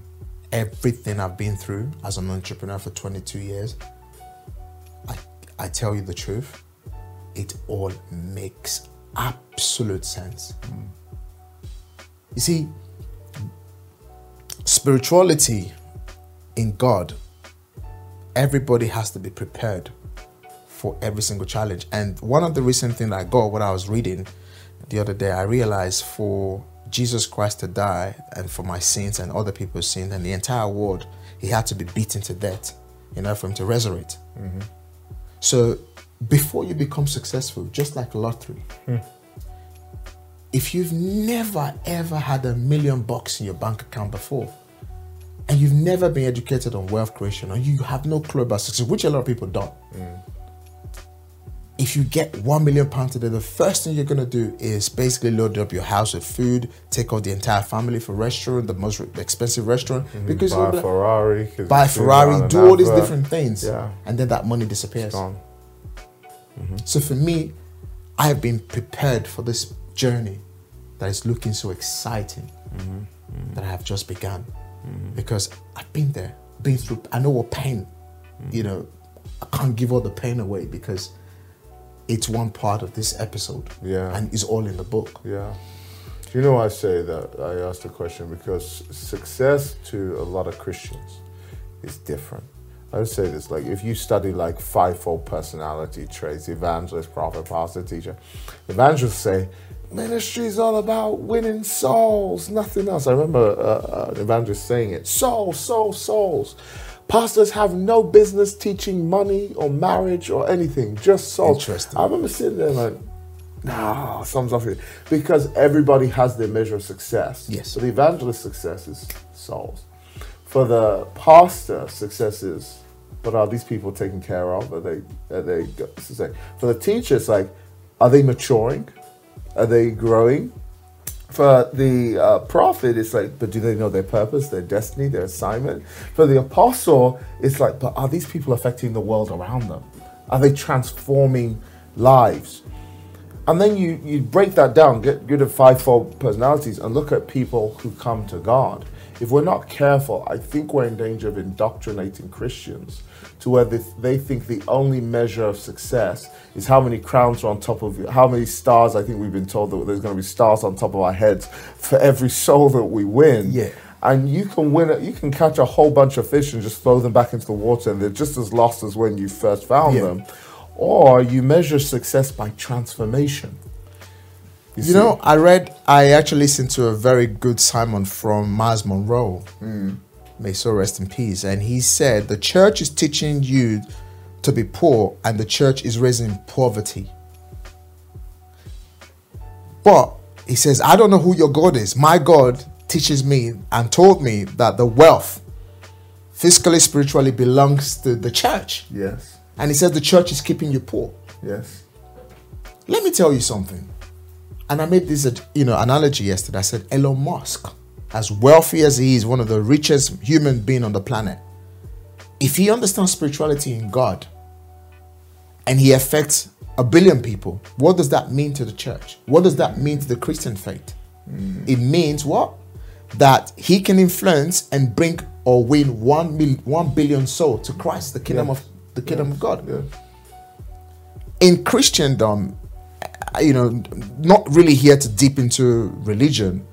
Everything I've been through as an entrepreneur for 22 years, I, I tell you the truth, it all makes absolute sense. Mm. You see, spirituality in God, everybody has to be prepared for every single challenge. And one of the recent things I got when I was reading the other day, I realized for Jesus Christ to die and for my sins and other people's sins and the entire world, he had to be beaten to death in order for him to resurrect. Mm-hmm. So before you become successful, just like lottery, hmm. if you've never ever had a million bucks in your bank account before, and you've never been educated on wealth creation, or you have no clue about success, which a lot of people don't. If you get one million pounds today, the first thing you're gonna do is basically load up your house with food, take out the entire family for restaurant, the most expensive restaurant, mhm. because buy a like, Ferrari. buy a you've seen it on Ferrari, do all these different things, Yeah. and then that money disappears. Gone. Mm-hmm. So for me, I have been prepared for this journey that is looking so exciting mm-hmm. Mm-hmm. that I have just begun because I've been there, been through. I know what pain. You know, I can't give all the pain away because it's one part of this episode. Yeah. and it's all in the book. Yeah. Do you know why I say that? I asked the question because success to a lot of Christians is different. I would say this like if you study like fivefold personality traits, evangelist, prophet, pastor, teacher, evangelists say ministry is all about winning souls, nothing else. I remember uh, an evangelist saying it souls, souls, souls. Pastors have no business teaching money or marriage or anything, just souls. Interesting. I remember sitting there like, no, something's off here. Because everybody has their measure of success. Yes. So the evangelist success is souls. For the pastor, success is, but are these people taken care of? Are they, are they, this is like- for the teacher, it's like, are they maturing? Are they growing? For the uh, prophet, it's like, but do they know their purpose, their destiny, their assignment? For the apostle, it's like, but are these people affecting the world around them? Are they transforming lives? And then you, you break that down, get rid of fivefold personalities, and look at people who come to God. If we're not careful, I think we're in danger of indoctrinating Christians to where they, they think the only measure of success is how many crowns are on top of you, how many stars. I think we've been told that there's going to be stars on top of our heads for every soul that we win. Yeah. And you can win it, you can catch a whole bunch of fish and just throw them back into the water, and they're just as lost as when you first found Yeah. them. Or you measure success by transformation. You see? know, I read, I actually listened to a very good sermon from Myles Munroe. Hmm. May so rest in peace. And he said, The church is teaching you to be poor, and the church is raising poverty. But he says, I don't know who your God is. My God teaches me and told me that the wealth, fiscally, spiritually, belongs to the church. Yes, And he says the church is keeping you poor. yes. Let me tell you something. And I made this, you know, analogy yesterday. I said Elon Musk, as wealthy as he is, one of the richest human being on the planet. If he understands spirituality in God, and he affects a billion people, what does that mean to the church? What does that mean to the Christian faith? It means what? That he can influence and bring or win one mil, one billion soul to Christ, the kingdom Yes. of the kingdom of God Yes. in Christendom, you know, not really here to deep into religion.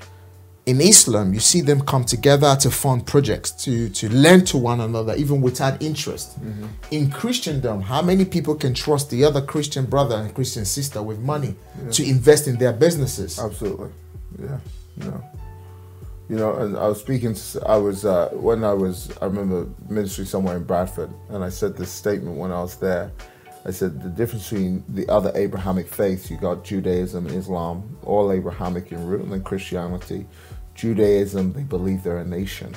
in Islam, you see them come together to fund projects, to, to lend to one another, even without interest. Mm-hmm. In Christendom, how many people can trust the other Christian brother and Christian sister with money to invest in their businesses? Absolutely. Yeah. No. You know, and I was speaking to, I was, uh, when I was, I remember ministry somewhere in Bradford, and I said this statement when I was there. I said the difference between the other Abrahamic faiths, you got Judaism, Islam, all Abrahamic in root, and then Christianity. Judaism, they believe they're a nation.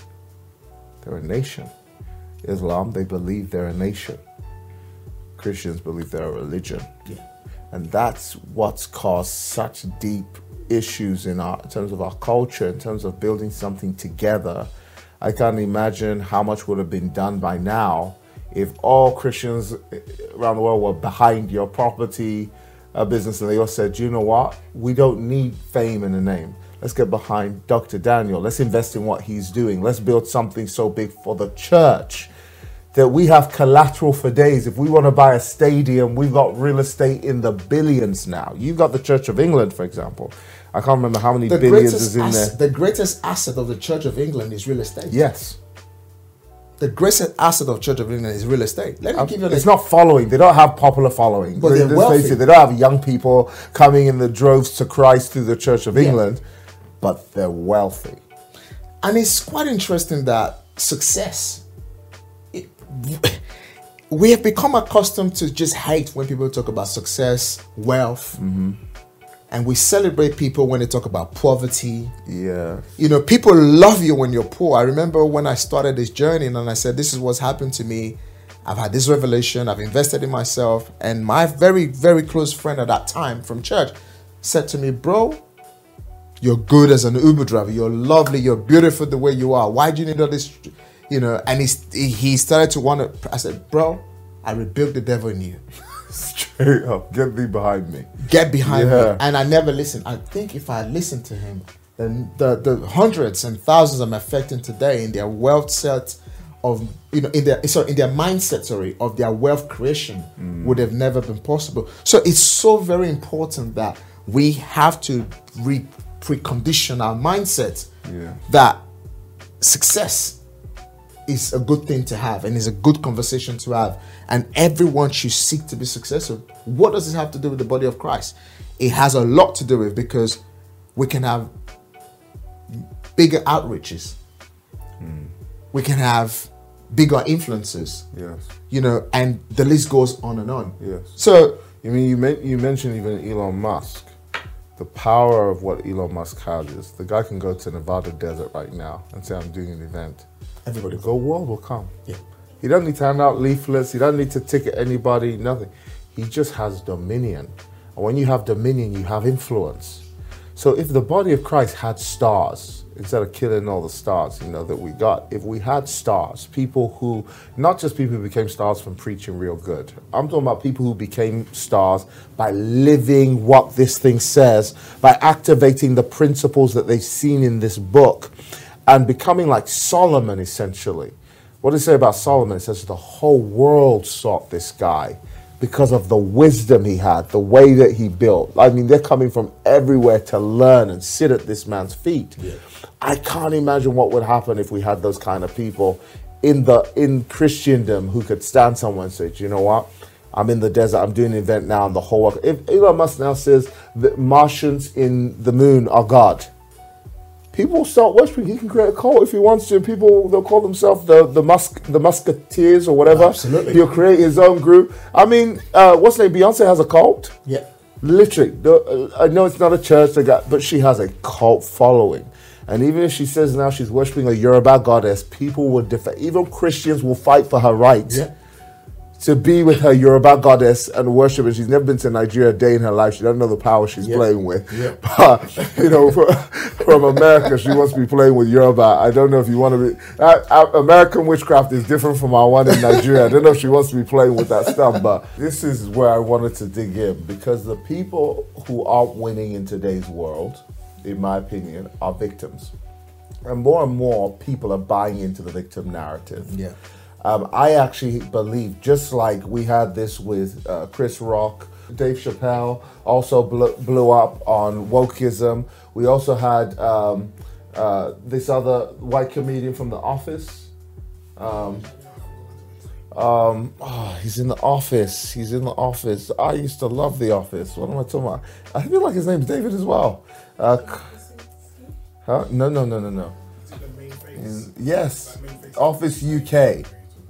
They're a nation. Islam, they believe they're a nation. Christians believe they're a religion. Yeah. And that's what's caused such deep issues in our in terms of our culture, in terms of building something together. I can't imagine how much would have been done by now if all Christians around the world were behind your property uh, business and they all said, you know what? We don't need fame and a name. Let's get behind Dr. Daniel. Let's invest in what he's doing. Let's build something so big for the church that we have collateral for days. If we want to buy a stadium, we've got real estate in the billions now. You've got the Church of England, for example. I can't remember how many The billions is in ass- there. the greatest asset of the Church of England is real estate. Yes. The greatest asset of Church of England is real estate. Let me um, give you an It's not following. They don't have popular following. But They- they're wealthy. it, they don't have young people coming in the droves to Christ through the Church of England, but they're wealthy. And it's quite interesting that success, it, we have become accustomed to just hate when people talk about success, wealth, mm-hmm. And we celebrate people when they talk about poverty. Yeah. You know, people love you when you're poor. I remember when I started this journey and I said, This is what's happened to me. I've had this revelation, I've invested in myself. And my very, very close friend at that time from church said to me, Bro, you're good as an Uber driver. You're lovely. You're beautiful the way you are. Why do you need all this? You know, and he's, he started to want to. I said, Bro, I rebuked the devil in you. Straight up. Get thee behind me. Get behind Yeah. me. And I never listened. I think if I listened to him, then the, the hundreds and thousands I'm affecting today in their wealth set of you know in their sorry in their mindset sorry of their wealth creation mm. would have never been possible. So it's so very important that we have to re precondition our mindset Yeah. that success is a good thing to have and is a good conversation to have and everyone should seek to be successful what does this have to do with the body of christ it has a lot to do with because we can have bigger outreaches we can have bigger influences Yes. you know and the list goes on and on Yes. so You mean you men- you mentioned even Elon Musk. The power of what Elon Musk has is the guy can go to Nevada desert right now and say I'm doing an event. Everybody go, world will come. yeah He doesn't need to hand out leaflets. He doesn't need to ticket anybody. Nothing. He just has dominion. And when you have dominion, you have influence. So if the body of Christ had stars, instead of killing all the stars, you know, that we got, if we had stars, people who, not just people who became stars from preaching real good. I'm talking about people who became stars by living what this thing says, by activating the principles that they've seen in this book, and becoming like Solomon essentially. What does it say about Solomon? It says the whole world sought this guy because of the wisdom he had, the way that he built. I mean, they're coming from everywhere to learn and sit at this man's feet. I can't imagine what would happen if we had those kind of people in the in Christendom who could stand somewhere and say, "Do you know what? I'm in the desert. I'm doing an event now, and the whole world." If Elon Musk now says the Martians in the moon are God, people start worshiping. He can create a cult if he wants to. People they'll call themselves the the Musk the Musketeers or whatever. Absolutely. He'll create his own group. I mean, uh, what's name? Beyonce has a cult. yeah Literally, the, uh, I know it's not a church, they got, but she has a cult following. And even if she says now she's worshiping a Yoruba goddess, people will defend. Even Christians will fight for her right yeah to be with her Yoruba goddess and worship. And she's never been to Nigeria a day in her life. She doesn't know the power she's Yeah. playing with. Yeah. But you know, for, from America, she wants to be playing with Yoruba. I don't know if you want to be. Uh, uh, American witchcraft is different from our one in Nigeria. I don't know if she wants to be playing with that stuff. But this is where I wanted to dig in because the people who aren't winning in today's world, in my opinion, are victims. And more and more people are buying into the victim narrative. Yeah. Um, I actually believe, just like we had this with uh, Chris Rock, Dave Chappelle also blew, blew up on wokeism. We also had um, Uh, this other white comedian from The Office. Um, um, oh, he's in The Office. He's in The Office. I used to love The Office. What am I talking about? I feel like his name's David as well. Uh, huh? No, no, no, no, no. In- yes, Office UK,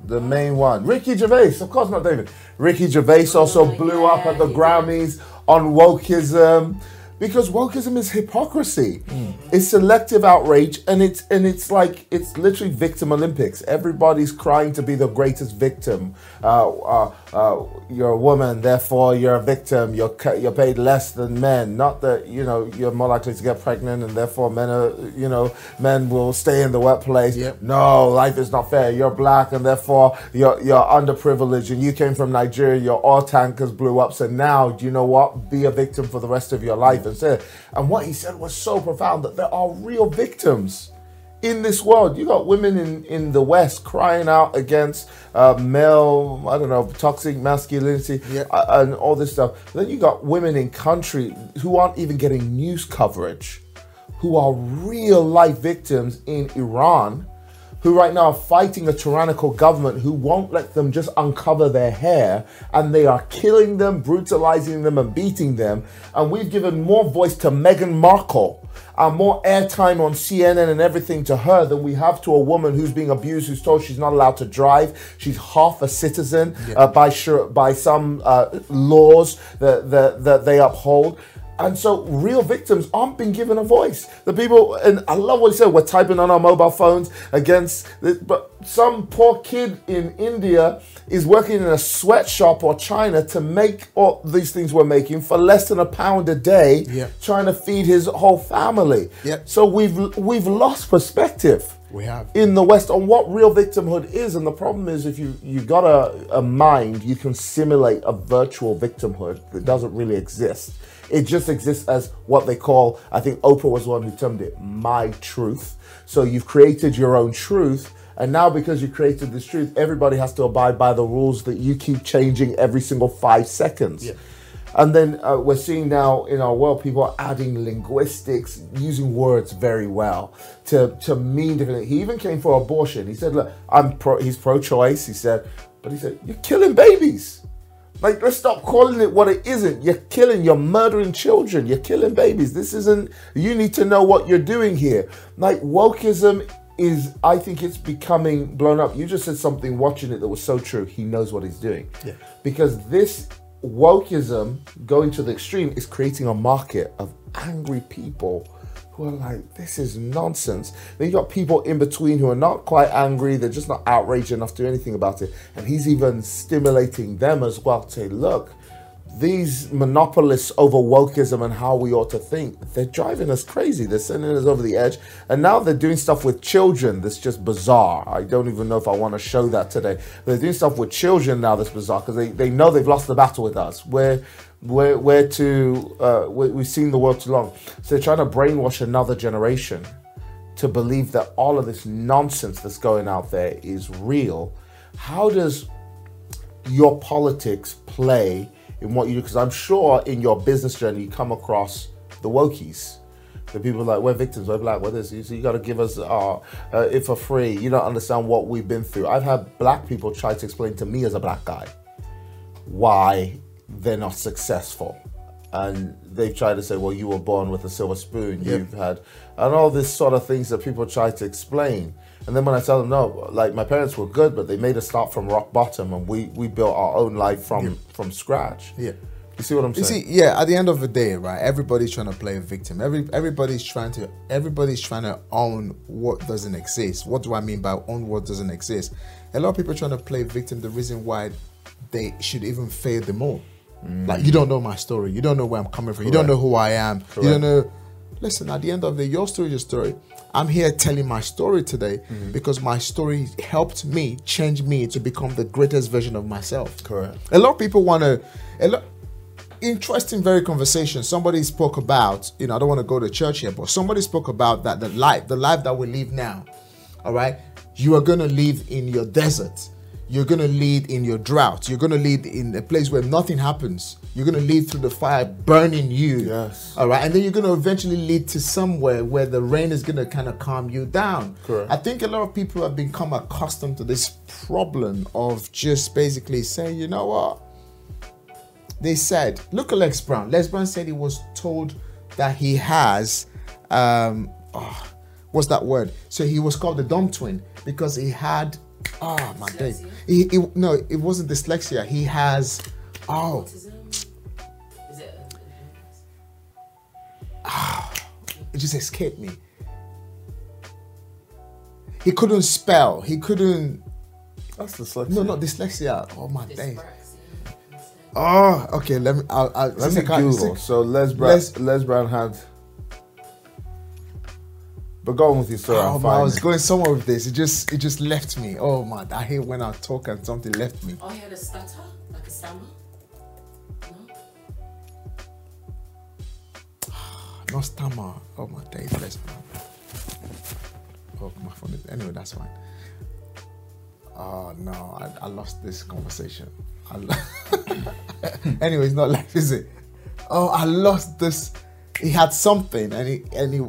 the main one. Ricky Gervais, of course not David. Ricky Gervais also Oh, blew up at the yeah, he Grammys on wokeism because wokeism is hypocrisy. Hmm. It's selective outrage, and it's and it's like it's literally victim Olympics. Everybody's crying to be the greatest victim. Uh, uh, uh, you're a woman, therefore you're a victim. You're you're paid less than men. Not that you know you're more likely to get pregnant, and therefore men are you know men will stay in the workplace. Yep. No, life is not fair. You're black, and therefore you're you're underprivileged, and you came from Nigeria. Your oil tankers blew up, so now do you know what? Be a victim for the rest of your life. And said, and what he said was so profound that there are real victims in this world. You got women in in the West crying out against uh, male, I don't know, toxic masculinity Yeah. uh, and all this stuff. Then you got women in country who aren't even getting news coverage who are real life victims in Iran, who right now are fighting a tyrannical government who won't let them just uncover their hair, and they are killing them, brutalizing them, and beating them. And we've given more voice to Meghan Markle and more airtime on CNN and everything to her than we have to a woman who's being abused, who's told she's not allowed to drive. She's half a citizen uh, by sure, by some uh, laws that, that that they uphold. And so real victims aren't being given a voice. The people, and I love what he said, we're typing on our mobile phones against, this, but some poor kid in India is working in a sweatshop or China to make all these things we're making for less than a pound a day, Yeah. trying to feed his whole family. Yep. So we've we've lost perspective We have. in the West on what real victimhood is. And the problem is, if you you got a, a mind, you can simulate a virtual victimhood that doesn't really exist. It just exists as what they call. I think Oprah was the one who termed it my truth. So you've created your own truth. And now, because you created this truth, everybody has to abide by the rules that you keep changing every single five seconds. And then uh, we're seeing now in our world, people are adding linguistics, using words very well to, to mean different things. He even came for abortion. He said, look, I'm pro, he's pro-choice. He said, but he said, you're killing babies. Like, let's stop calling it what it isn't. You're killing, you're murdering children, you're killing babies. This isn't, you need to know what you're doing here. Like, wokeism is, I think it's becoming blown up. You just said something watching it that was so true. He knows what he's doing. Yeah. Because this wokeism going to the extreme is creating a market of angry people are like, this is nonsense. Then you got people in between who are not quite angry, they're just not outraged enough to do anything about it. And he's even stimulating them as well to say, look, these monopolists over wokeism and how we ought to think, they're driving us crazy. They're sending us over the edge. And now they're doing stuff with children that's just bizarre. I don't even know if I want to show that today. They're doing stuff with children now that's bizarre because they, they know they've lost the battle with us. We're, we're, we're too, uh, we we've seen the world too long. So they're trying to brainwash another generation to believe that all of this nonsense that's going out there is real. How does your politics play in what you do? Because I'm sure in your business journey you come across the wokies. The people like we're victims, we're black, we're this. So you got to give us uh, uh, it for free. You don't understand what we've been through. I've had black people try to explain to me as a black guy why they're not successful. And they've tried to say, well, you were born with a silver spoon. Yep. You've had, and all this sort of things that people try to explain. And then when I tell them, no, like my parents were good, but they made us start from rock bottom and we, we built our own life from, from scratch. Yeah. You see what I'm saying? You see, yeah, at the end of the day, right, everybody's trying to play a victim. Every everybody's trying to everybody's trying to own what doesn't exist. What do I mean by own what doesn't exist? A lot of people are trying to play victim. The reason why they should even fail the more. Like you don't know my story. You don't know where I'm coming from. You don't know who I am. You don't know. Listen, at the end of the day, your story is your story. I'm here telling my story today mm-hmm. because my story helped me change me to become the greatest version of myself. Correct. A lot of people want to. A lot interesting, very conversation. Somebody spoke about. You know, I don't want to go to church here, but somebody spoke about that the life, the life that we live now. All right, you are going to live in your desert. You're going to lead in your drought. You're going to lead in a place where nothing happens. You're going to lead through the fire burning you. Yes. All right. And then you're going to eventually lead to somewhere where the rain is going to kind of calm you down. Correct. I think a lot of people have become accustomed to this problem of just basically saying, you know what? They said, look at Les Brown. Les Brown said he was told that he has, um, oh, what's that word? So he was called the dumb twin because he had, oh my day. He, he, no, it wasn't dyslexia. He has, oh, Autism? It? Ah, it just escaped me. He couldn't spell. He couldn't. That's dyslexia. No, not dyslexia. Oh my days. Oh, okay. Let me. I'll, I'll, Let me Google. So Les Brown, Les- Les Brown had. But go on with your story. Oh, I'm man, I was going somewhere with this. It just, it just left me. Oh man, I hate when I talk and something left me. Oh, he had a stutter? Like a stammer? No? No stammer. Oh my days, Les Brown. Oh my phone. Is, anyway, that's fine. Oh no, I, I lost this conversation. I lo- anyway, it's not life, is it? Oh, I lost this. He had something, and he and he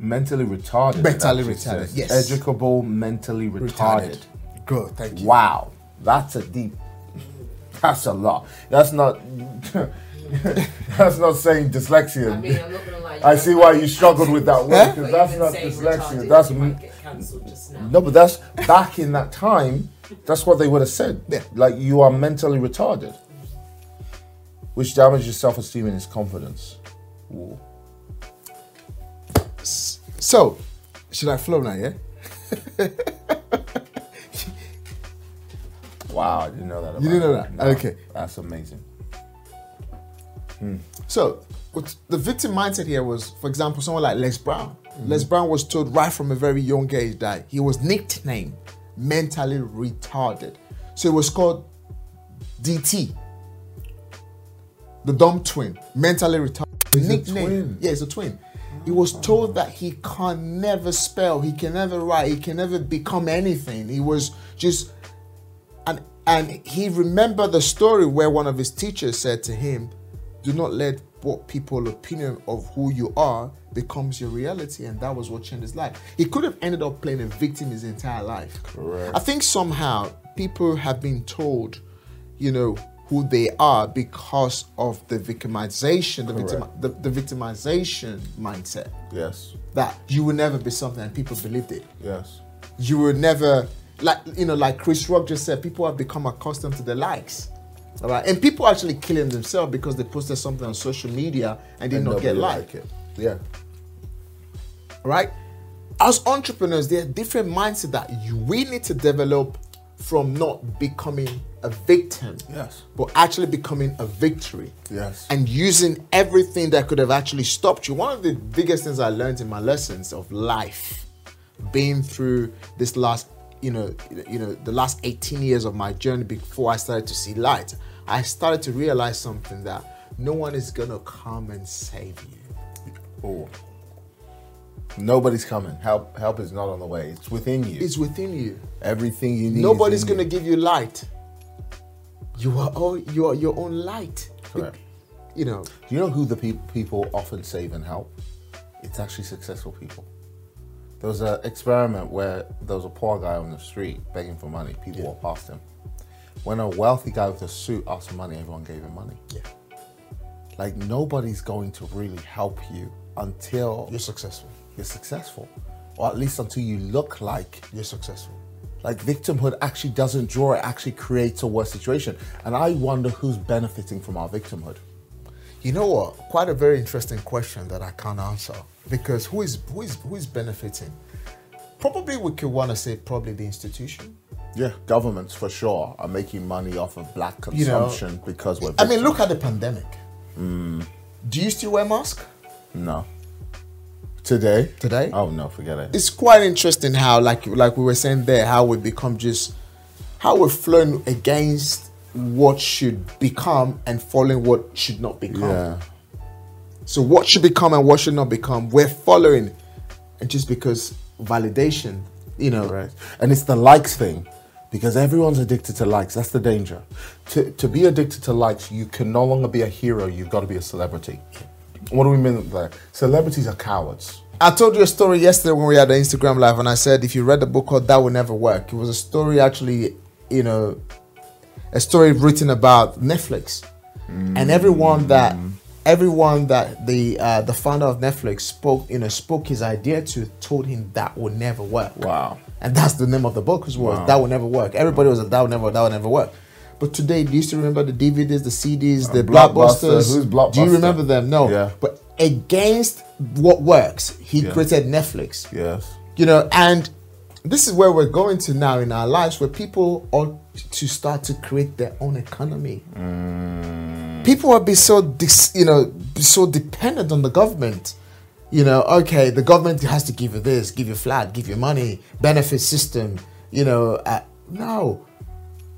mentally retarded. Mentally retarded, says. yes. Educable, mentally retarded. Good, thank you. Wow, that's a deep. That's a lot. That's not. that's not saying dyslexia. I mean, I'm not gonna lie. I see why you struggled with that word because that's not dyslexia. retarded, That's you m- might get cancelled just now. no, but that's back in that time. That's what they would have said. Yeah. Like you are mentally retarded, which damages self-esteem and his confidence. Ooh. So, should I flow now? Yeah. Wow, I didn't know that. About didn't know that? Okay. that's amazing. Hmm. So, what the victim mindset here was, for example, someone like Les Brown. Mm-hmm. Les Brown was told right from a very young age that he was nicknamed mentally retarded. So it was called DT, the dumb twin, mentally retarded. He's nickname. Yeah, it's a twin. He was told that he can never spell, he can never write, he can never become anything. He was just and and he remembered the story where one of his teachers said to him, "Do not let what people opinion of who you are becomes your reality," and that was what changed his life. He could have ended up playing a victim his entire life. Correct. I think somehow people have been told, you know, who they are because of the victimization, the, victim, the, the victimization mindset. Yes, that you will never be something, and people believed it yes, you will never like you know like chris rock just said people have become accustomed to the likes. All right and people actually killing themselves because they posted something on social media and did And not get like it. Yeah, all right? As entrepreneurs there are different mindset that you, we need to develop from not becoming a victim Yes. but actually becoming a victory Yes. and using everything that could have actually stopped you one of the biggest things i learned in my lessons of life being through this last you know you know the last 18 years of my journey before i started to see light i started to realize something that no one is gonna come and save you Oh. Nobody's coming. Help help is not on the way. It's within you. it's within you Everything you need. nobody's gonna you. give you light you are all you are your own light Correct. you know Do you know who the pe- people often save and help? It's actually successful people. There was an experiment where there was a poor guy on the street begging for money. People walked past him. When a wealthy guy with a suit asked for money, everyone gave him money. yeah Like nobody's going to really help you until you're successful you're successful, or at least until you look like you're successful like victimhood actually doesn't draw it actually creates a worse situation and i wonder who's benefiting from our victimhood You know what? Quite a very interesting question that I can't answer because who is who is who is benefiting? Probably we could want to say probably the institution. yeah governments for sure are making money off of black You know, consumption because we're I mean, look at the pandemic. Hmm. Do you still wear mask no today today? oh no forget it It's quite interesting how, like like we were saying there, how we become just how we're flowing against what should become and following what should not become. yeah So what should become and what should not become, we're following, and just because validation, you know, Right. And it's the likes thing because everyone's addicted to likes. That's the danger. To, to be addicted to likes, you can no longer be a hero, you've got to be a celebrity. What do we mean by that? Celebrities are cowards. I told you a story yesterday when we had the Instagram live, and I said if you read the book called "That Will Never Work," it was a story actually, you know, a story written about Netflix, and everyone that everyone that the uh, the founder of Netflix spoke, you know, spoke his idea to, told him that will never work. Wow. And that's the name of the book as well. That will never work. Everybody was like, that will never, that will never work. But today, do you still remember the DVDs, the CDs, the Blockbuster. blockbusters? Who's Blockbuster? Do you remember them? No. Yeah. But against what works, he Yeah. created Netflix. Yes. You know, and this is where we're going to now in our lives, where people ought to start to create their own economy. People will be so, dis, you know, so dependent on the government. You know, okay, the government has to give you this, give you flat, give you money, benefit system. You know, uh, no,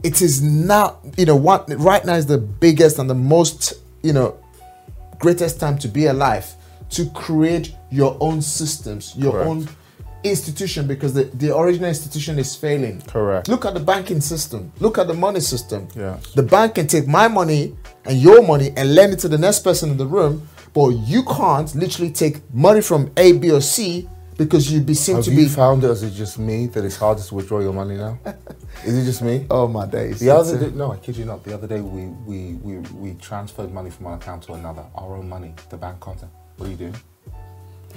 it is now You know, what right now is the biggest and the most, you know, greatest time to be alive to create your own systems, your Correct. own institution because the, the original institution is failing. Correct. Look at the banking system. Look at the money system. Yeah. The bank can take my money and your money and lend it to the next person in the room, but you can't literally take money from A, B, or C because you'd be seen Have to you be. found it as it's just me that it's hardest to withdraw your money now? Is it just me? oh my days! The other day, uh, no, I kid you not. The other day, we, we, we, we transferred money from one account to another, our own money, the bank content. What are you doing?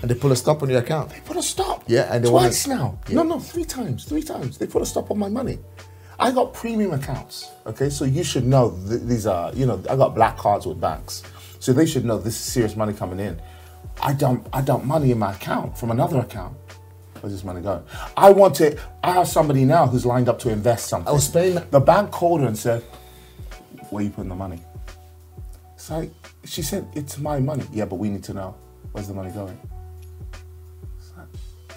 and they put a stop on your account. They put a stop. Yeah, and they wanna- now. Yeah. No, no, three times. Three times. They put a stop on my money. I got premium accounts. Okay, so you should know th- these are. You know, I got black cards with banks, so they should know this is serious money coming in. I dump, I dump money in my account from another account. Where's this money going? I want to. I have somebody now who's lined up to invest something. I was paying- The bank called her and said, "Where you putting the money?" It's like she said, "It's my money." Yeah, but we need to know where's the money going.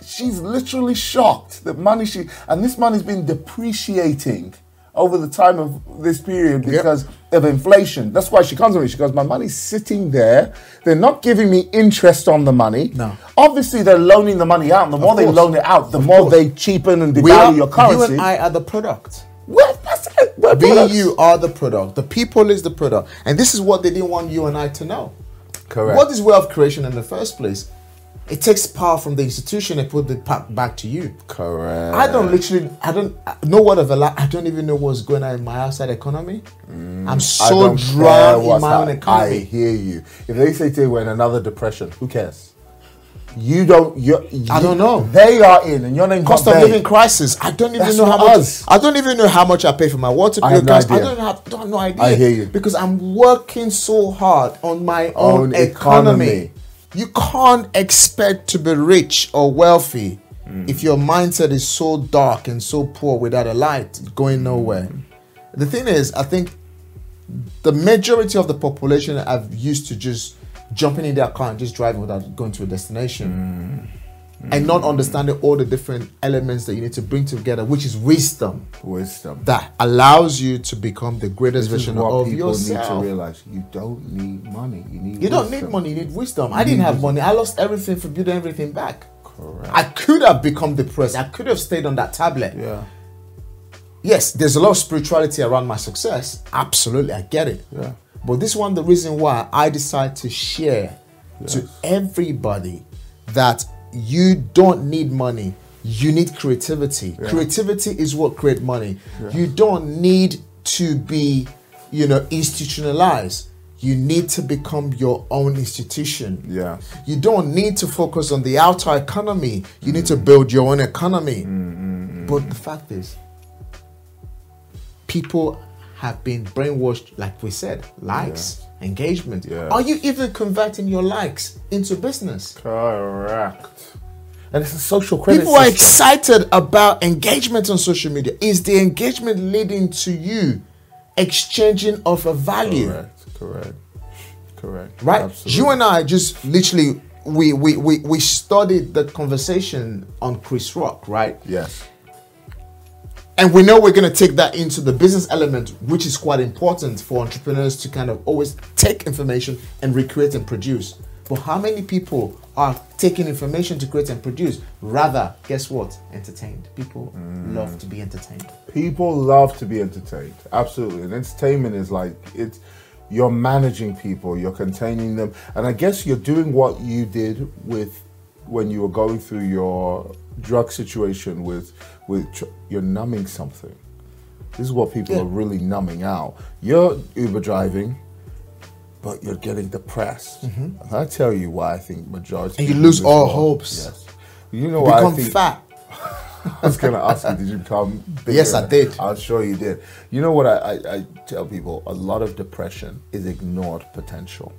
She's literally shocked that money she and this money's been depreciating over the time of this period because of inflation. That's why she comes to me. She goes, My money's sitting there. They're not giving me interest on the money. No. Obviously, they're loaning the money out. And the more they loan it out, the Of more course. they cheapen and devalue your currency. you and I are the product. well, that's it. We're We, products. you are the product. The people is the product. And this is what they didn't want you and I to know. Correct. What is wealth creation in the first place? It takes power from the institution and put it back to you. Correct. I don't literally, I don't know what of a lot. I don't even know what's going on in my outside economy. Mm, I'm so drowned in my own economy. I hear you. If they say to you we're in another depression, who cares? You don't. You're, you I don't know. They are in, and your name Cost of living crisis. I don't even That's know how much. us. I don't even know how much I pay for my water I bill. have no gas. I don't have, don't no idea. I hear you. because I'm working so hard on my own, Own economy. economy. You can't expect to be rich or wealthy Mm. if your mindset is so dark and so poor without a light, going nowhere. The thing is, I think the majority of the population have used to just jumping in their car and just driving without going to a destination Mm. and not understanding all the different elements that you need to bring together, which is wisdom wisdom. that allows you to become the greatest This is version of people yourself. need to realize. You don't need money. You need. You don't need money, you need wisdom. I didn't have money. I lost everything for building everything back. Correct. I could have become depressed. I could have stayed on that tablet. yeah. Yes, there's a lot of spirituality around my success. Absolutely, I get it. Yeah. But this one, the reason why I decide to share to everybody that you don't need money, you need creativity. Creativity is what create money. You don't need to be, you know, institutionalized. You need to become your own institution. Yeah. You don't need to focus on the outer economy. You need to mm. build your own economy. Mm, mm, but the fact is, people have been brainwashed, like we said, likes, engagement. Yeah. Are you even converting your likes into business? Correct. And it's a social credit People are excited about engagement on social media. Is the engagement leading to you exchanging of a value? Correct. Correct. Correct. right Absolutely. you and i just literally we, we we we studied the conversation on chris rock right Yes. And we know we're going to take that into the business element which is quite important for entrepreneurs to kind of always take information and recreate and produce But how many people are taking information to create and produce? Rather, guess what? Entertained. People mm. love to be entertained. People love to be entertained. Absolutely. And entertainment is like it's you're managing people, you're containing them. And I guess you're doing what you did with when you were going through your drug situation with with tr- you're numbing something. This is what people Yeah. are really numbing out. You're Uber driving, but you're getting depressed. And I tell you why I think majority Mm-hmm. And you lose all world- hopes. Yes. You know why I Become think fat. I was gonna ask you, did you become bigger? Yes, I did. I'm sure you did. You know what I, I, I tell people? A lot of depression is ignored potential.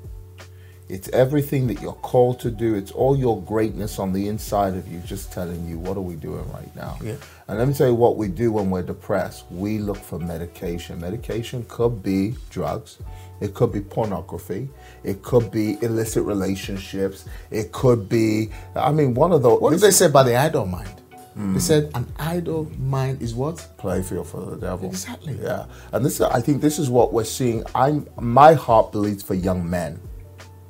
It's everything that you're called to do. It's all your greatness on the inside of you just telling you, what are we doing right now? Yeah. And let me tell you what we do when we're depressed. We look for medication. Medication could be drugs. It could be pornography. It could be illicit relationships. It could be, I mean, one of those. What did they say about the idle mind? They said an idle mind is what? playfield for the devil. Exactly. Yeah, and this I think this is what we're seeing. I'm my heart bleeds for young men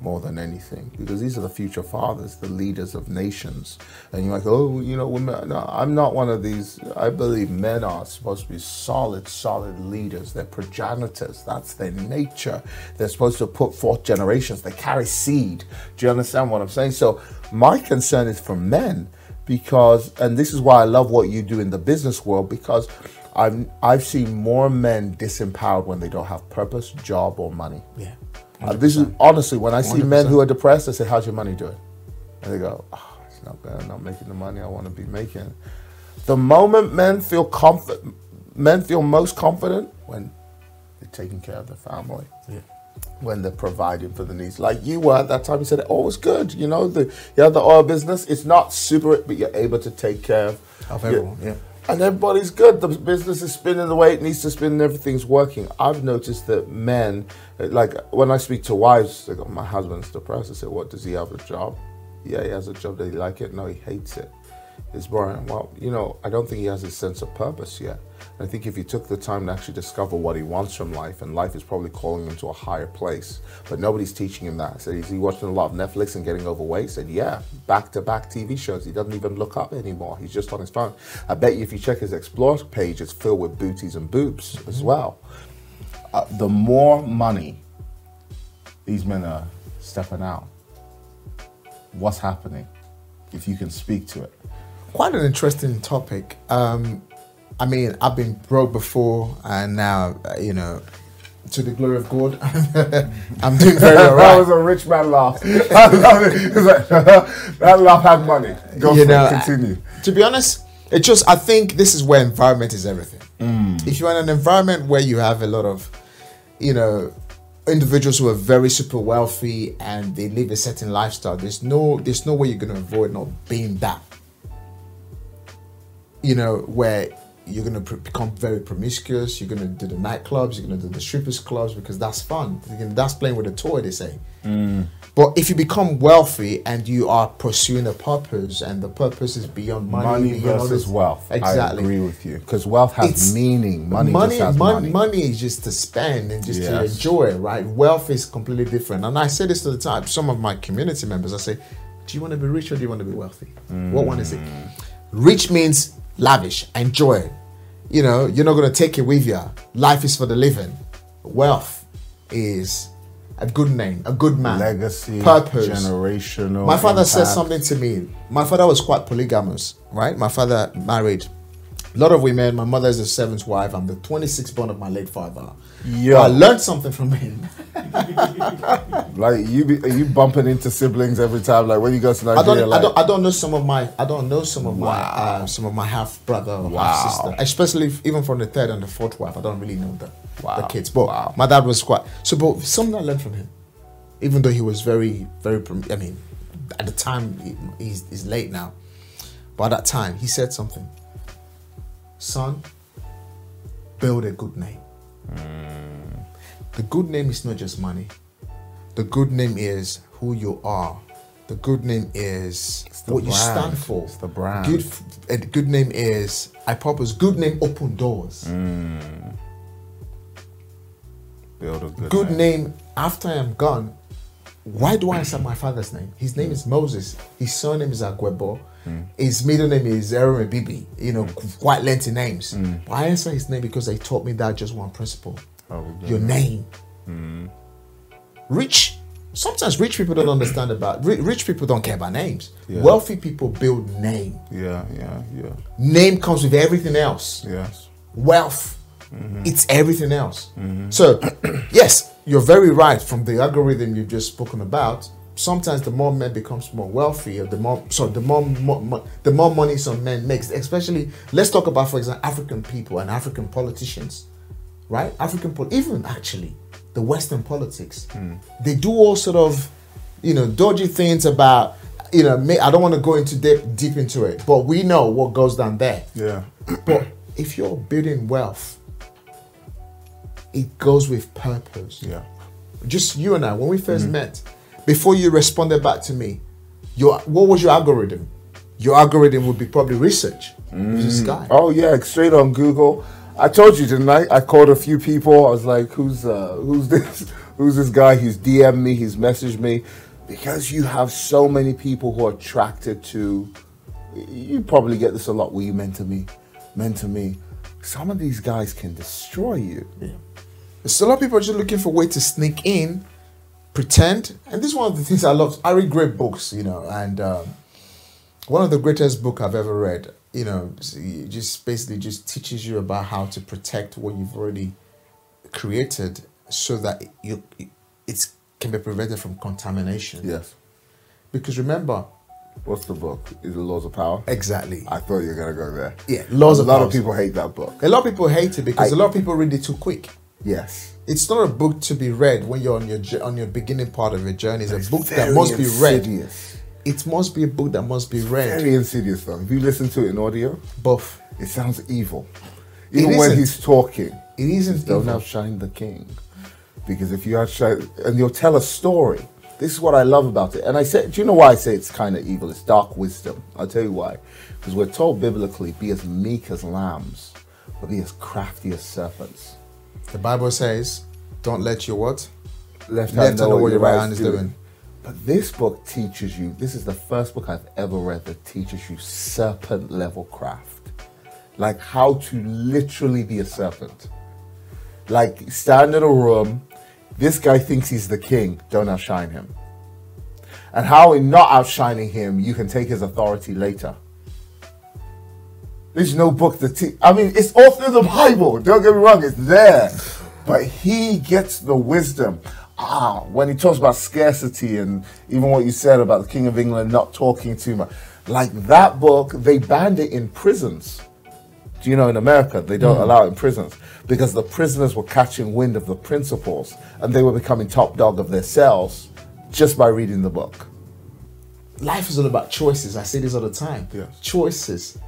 more than anything because these are the future fathers, the leaders of nations. And you're like, oh, you know, women. No, I'm not one of these. I believe men are supposed to be solid, solid leaders. They're progenitors. That's their nature. They're supposed to put forth generations. They carry seed. Do you understand what I'm saying? So my concern is for men because and this is why I love what you do in the business world because I've I've seen more men disempowered when they don't have purpose, job, or money. Yeah. Uh, this is honestly when I see men who are depressed, I say, "How's your money doing?" And they go, oh, "It's not good. I'm not making the money I want to be making." The moment men feel confident, men feel most confident when they're taking care of their family Yeah. when they're providing for the needs. Like you were at that time, you said, "Oh, it's good." You know, the you have the oil business. It's not super, but you're able to take care of, Of everyone, yeah. And everybody's good. The business is spinning the way it needs to spin, and everything's working. I've noticed that men, like when I speak to wives, they go, "My husband's depressed." I say, "What does he have a job?" Yeah, he has a job. Does he like it? No, he hates it. It's boring. Well, you know, I don't think he has a sense of purpose yet. I think if he took the time to actually discover what he wants from life, and life is probably calling him to a higher place, but nobody's teaching him that. So is he watching a lot of Netflix and getting overweight? Said, yeah, back to back TV shows. He doesn't even look up anymore. He's just on his phone. I bet you if you check his explore page, it's filled with booties and boobs as well. Uh, the more money these men are stepping out, what's happening? If you can speak to it. Quite an interesting topic. Um, I mean, I've been broke before, and now you know, to the glory of God, I'm doing very all That was a rich man laugh. I love it. It's like, that laugh had money. Go You for know, it. Continue. To be honest, it just I think this is where environment is everything. Mm. If you're in an environment where you have a lot of, you know, individuals who are very super wealthy and they live a certain lifestyle, there's no there's no way you're gonna avoid not being that. You know, where you're gonna pr- become very promiscuous. You're gonna do the nightclubs. You're gonna do the strippers clubs because that's fun. That's playing with a toy. They say. Mm. But if you become wealthy and you are pursuing a purpose, and the purpose is beyond money, Money beyond versus wealth. exactly. I agree with you. Because wealth has It's- meaning. Money, money, mon- money. money is just to spend and just to enjoy, right? Wealth is completely different. And I say this to the time, some of my community members, I say, do you want to be rich or do you want to be wealthy? What one is it? Mm. Rich means lavish, enjoy. You know, you're not going to take it with you. Life is for the living. Wealth is a good name, a good man, Legacy, purpose, generational. my father said something to me. My father was quite polygamous, right? My father married a lot of women. My mother is the seventh wife. I'm the 26th born of my late father. Yeah, I learned something from him. Like you, be, are you bumping into siblings every time? Like when you go to I Nigeria, don't, like, I don't, I don't know some of my, I don't know some of my, uh, some of my half brother or half sister, especially if, even from the third and the fourth wife. I don't really know the, the kids, but Wow. my dad was quite. So, but something I learned from him, even though he was very, very. I mean, at the time he, he's, he's late now, but at that time he said something. Son, build a good name. Hmm. The good name is not just money. The good name is who you are. The good name is what you stand for. It's the brand. Good, and good name is I purpose. Good name open doors. Hmm. build a good, Good name. name after I am gone why do I answer my father's name? His name hmm. is Moses. His surname is Agwebo. His middle name is Aaron Bibi. You know, quite lengthy names. But I answer his name because they taught me that just one principle. Oh, Your name. Rich. Sometimes rich people don't understand about rich people don't care about names. Yeah. Wealthy people build name. Yeah, yeah, yeah. Name comes with everything else Yes. wealth. It's everything else. So, yes, you're very right. From the algorithm you've just spoken about, sometimes the more men becomes more wealthy, the more so the more, more, mo- the more money some men makes. Especially, let's talk about, for example, African people and African politicians, right? African, pol- even actually, the Western politics, hmm. they do all sort of, you know, dodgy things about. You know, may, I don't want to go into deep, deep into it, but we know what goes down there. Yeah. But if you're building wealth, it goes with purpose. Yeah. Just you and I, when we 1st mm-hmm. met, before you responded back to me, your what was your algorithm? Your algorithm would be probably research. Who's This guy. Oh yeah, straight on Google. I told you, didn't I? I called a few people. I was like, "Who's uh, who's this? Who's this guy?" He's DM'd me. He's messaged me because you have so many people who are attracted to. You probably get this a lot. Where you mentor me, mentor me. Some of these guys can destroy you. So a lot of people are just looking for a way to sneak in, pretend. And this is one of the things I love. I read great books, you know, and um, one of the greatest book I've ever read, you know, it just basically just teaches you about how to protect what you've already created so that you it can be prevented from contamination. Yes. Because remember, What's the book? Is it Laws of Power? exactly. I thought you were gonna go there. Yeah, Laws a of lot Power. of people hate that book. A lot of people hate it because I- a lot of people read it too quick. Yes. It's not a book to be read when you're on your on your beginning part of your journey. It's, a book that must be read. insidious. It must be a book that must be read. Very insidious though. If you listen to it in audio, Both. it sounds evil. Even when he's talking. It isn't Don't outshine the king. Because if you outshine, and you'll tell a story. This is what I love about it. And I said, do you know why I say it's kind of evil? It's dark wisdom. I'll tell you why. Because we're told biblically, be as meek as lambs, but be as crafty as serpents. The Bible says, "Don't let your what Left hand know what your right hand is doing." But this book teaches you, this is the first book I've ever read that teaches you serpent level craft. Like how to literally be a serpent. Like stand in a room, this guy thinks he's the king, don't outshine him. And how in not outshining him, you can take his authority later. There's no book that te- I mean, it's all through the Bible. Don't get me wrong, it's there. But he gets the wisdom. Ah, when he talks about scarcity and even what you said about the King of England not talking too much. Like that book, they banned it in prisons. Do you know in America they don't allow it in prisons because the prisoners were catching wind of the principles and they were becoming top dog of their cells just by reading the book. Life is all about choices. I say this all the time. Yes. Choices.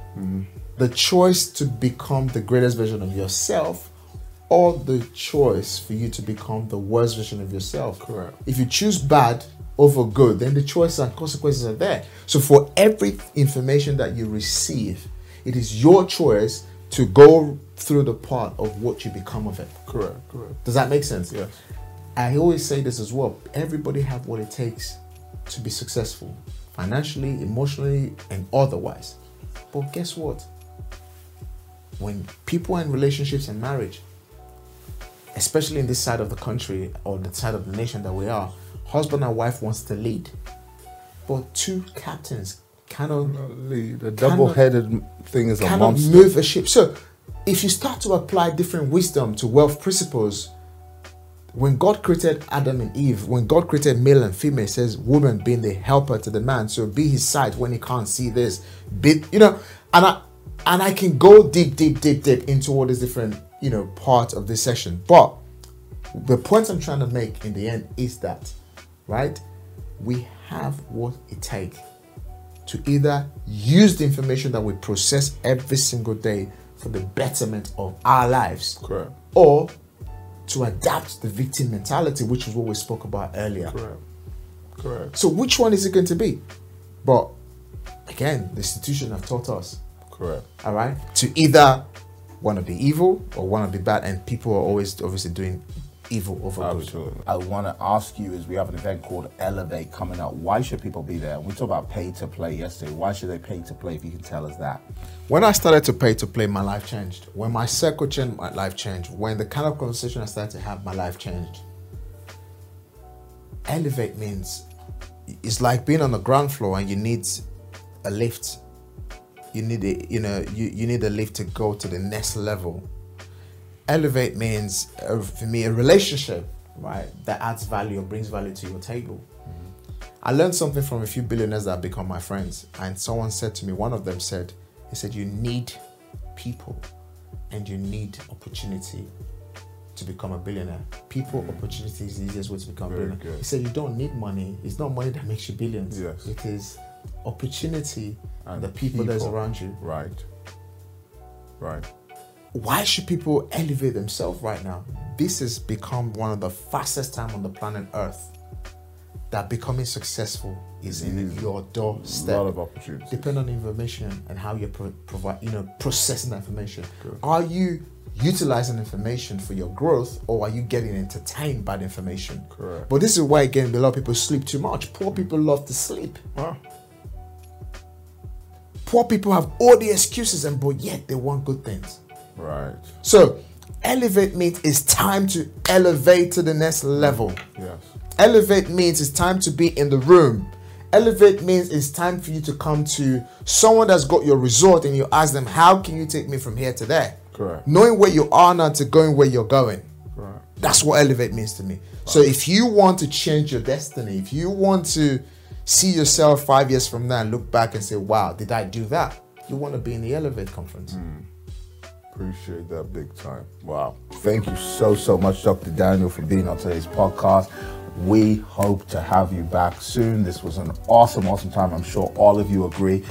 The choice to become the greatest version of yourself, or the choice for you to become the worst version of yourself. Correct. If you choose bad over good, then the choices and consequences are there. So for every information that you receive, it is your choice to go through the part of what you become of it. Correct, correct. Does that make sense? Yes. I always say this as well. Everybody have what it takes to be successful, financially, emotionally, and otherwise. But guess what? When people are in relationships and marriage, especially in this side of the country or the side of the nation that we are, husband and wife wants to lead, but two captains cannot The double-headed thing is a cannot monster. move a ship. So, if you start to apply different wisdom to wealth principles, when God created Adam and Eve, when God created male and female, says woman being the helper to the man. So be his side when he can't see this. Be you know, and I and I can go deep, deep, deep, deep into all these different, you know, parts of this session. But the point I'm trying to make in the end is that, right? We have what it takes to either use the information that we process every single day for the betterment of our lives, Correct. or to adapt the victim mentality, which is what we spoke about earlier. Correct. Correct. So, which one is it going to be? But again, the institution have taught us, Correct. all right, to either want to be evil or want to be bad, and people are always obviously doing evil over good. Absolutely. I want to ask you is we have an event called Elevate coming up. Why should people be there? We talked about pay to play yesterday. Why should they pay to play if you can tell us that? When I started to pay to play, my life changed. When my circle changed, my life changed. When the kind of conversation I started to have, my life changed. Elevate means it's like being on the ground floor and you need a lift. You need a, you know, you, you need a lift to go to the next level. Elevate means uh, for me a relationship, right, that adds value or brings value to your table. I learned something from a few billionaires that have become my friends, and someone said to me, one of them said, he said, you need people and you need opportunity to become a billionaire. People, opportunity is the easiest way to become Very a billionaire. good. He said, you don't need money. It's not money that makes you billions. Yes. It is opportunity and the people, that's around you. Right. Right. why should people elevate themselves right now? This has become one of the fastest time on the planet Earth that becoming successful is in Easy. your A doorstep. lot of opportunities. Depend on the information and how you pro- provide, you know, processing that information. Good. Are you utilizing information for your growth, or are you getting entertained by the information? Correct. But this is why again a lot of people sleep too much. Poor mm. people love to sleep. Huh? Poor people have all the excuses, and but yet they want good things. Right. So, elevate means it's time to elevate to the next level. Yes. Elevate means it's time to be in the room. Elevate means it's time for you to come to someone that's got your resort and you ask them, How can you take me from here to there? Correct. Knowing where you are now to going where you're going. Right. That's what elevate means to me. So if you want to change your destiny, if you want to see yourself five years from now and look back and say, Wow, did I do that? You want to be in the Elevate conference. Hmm. Appreciate that big time. Wow. Thank you so, so much, Dr. Daniel, for being on today's podcast. We hope to have you back soon. This was an awesome, awesome time. I'm sure all of you agree.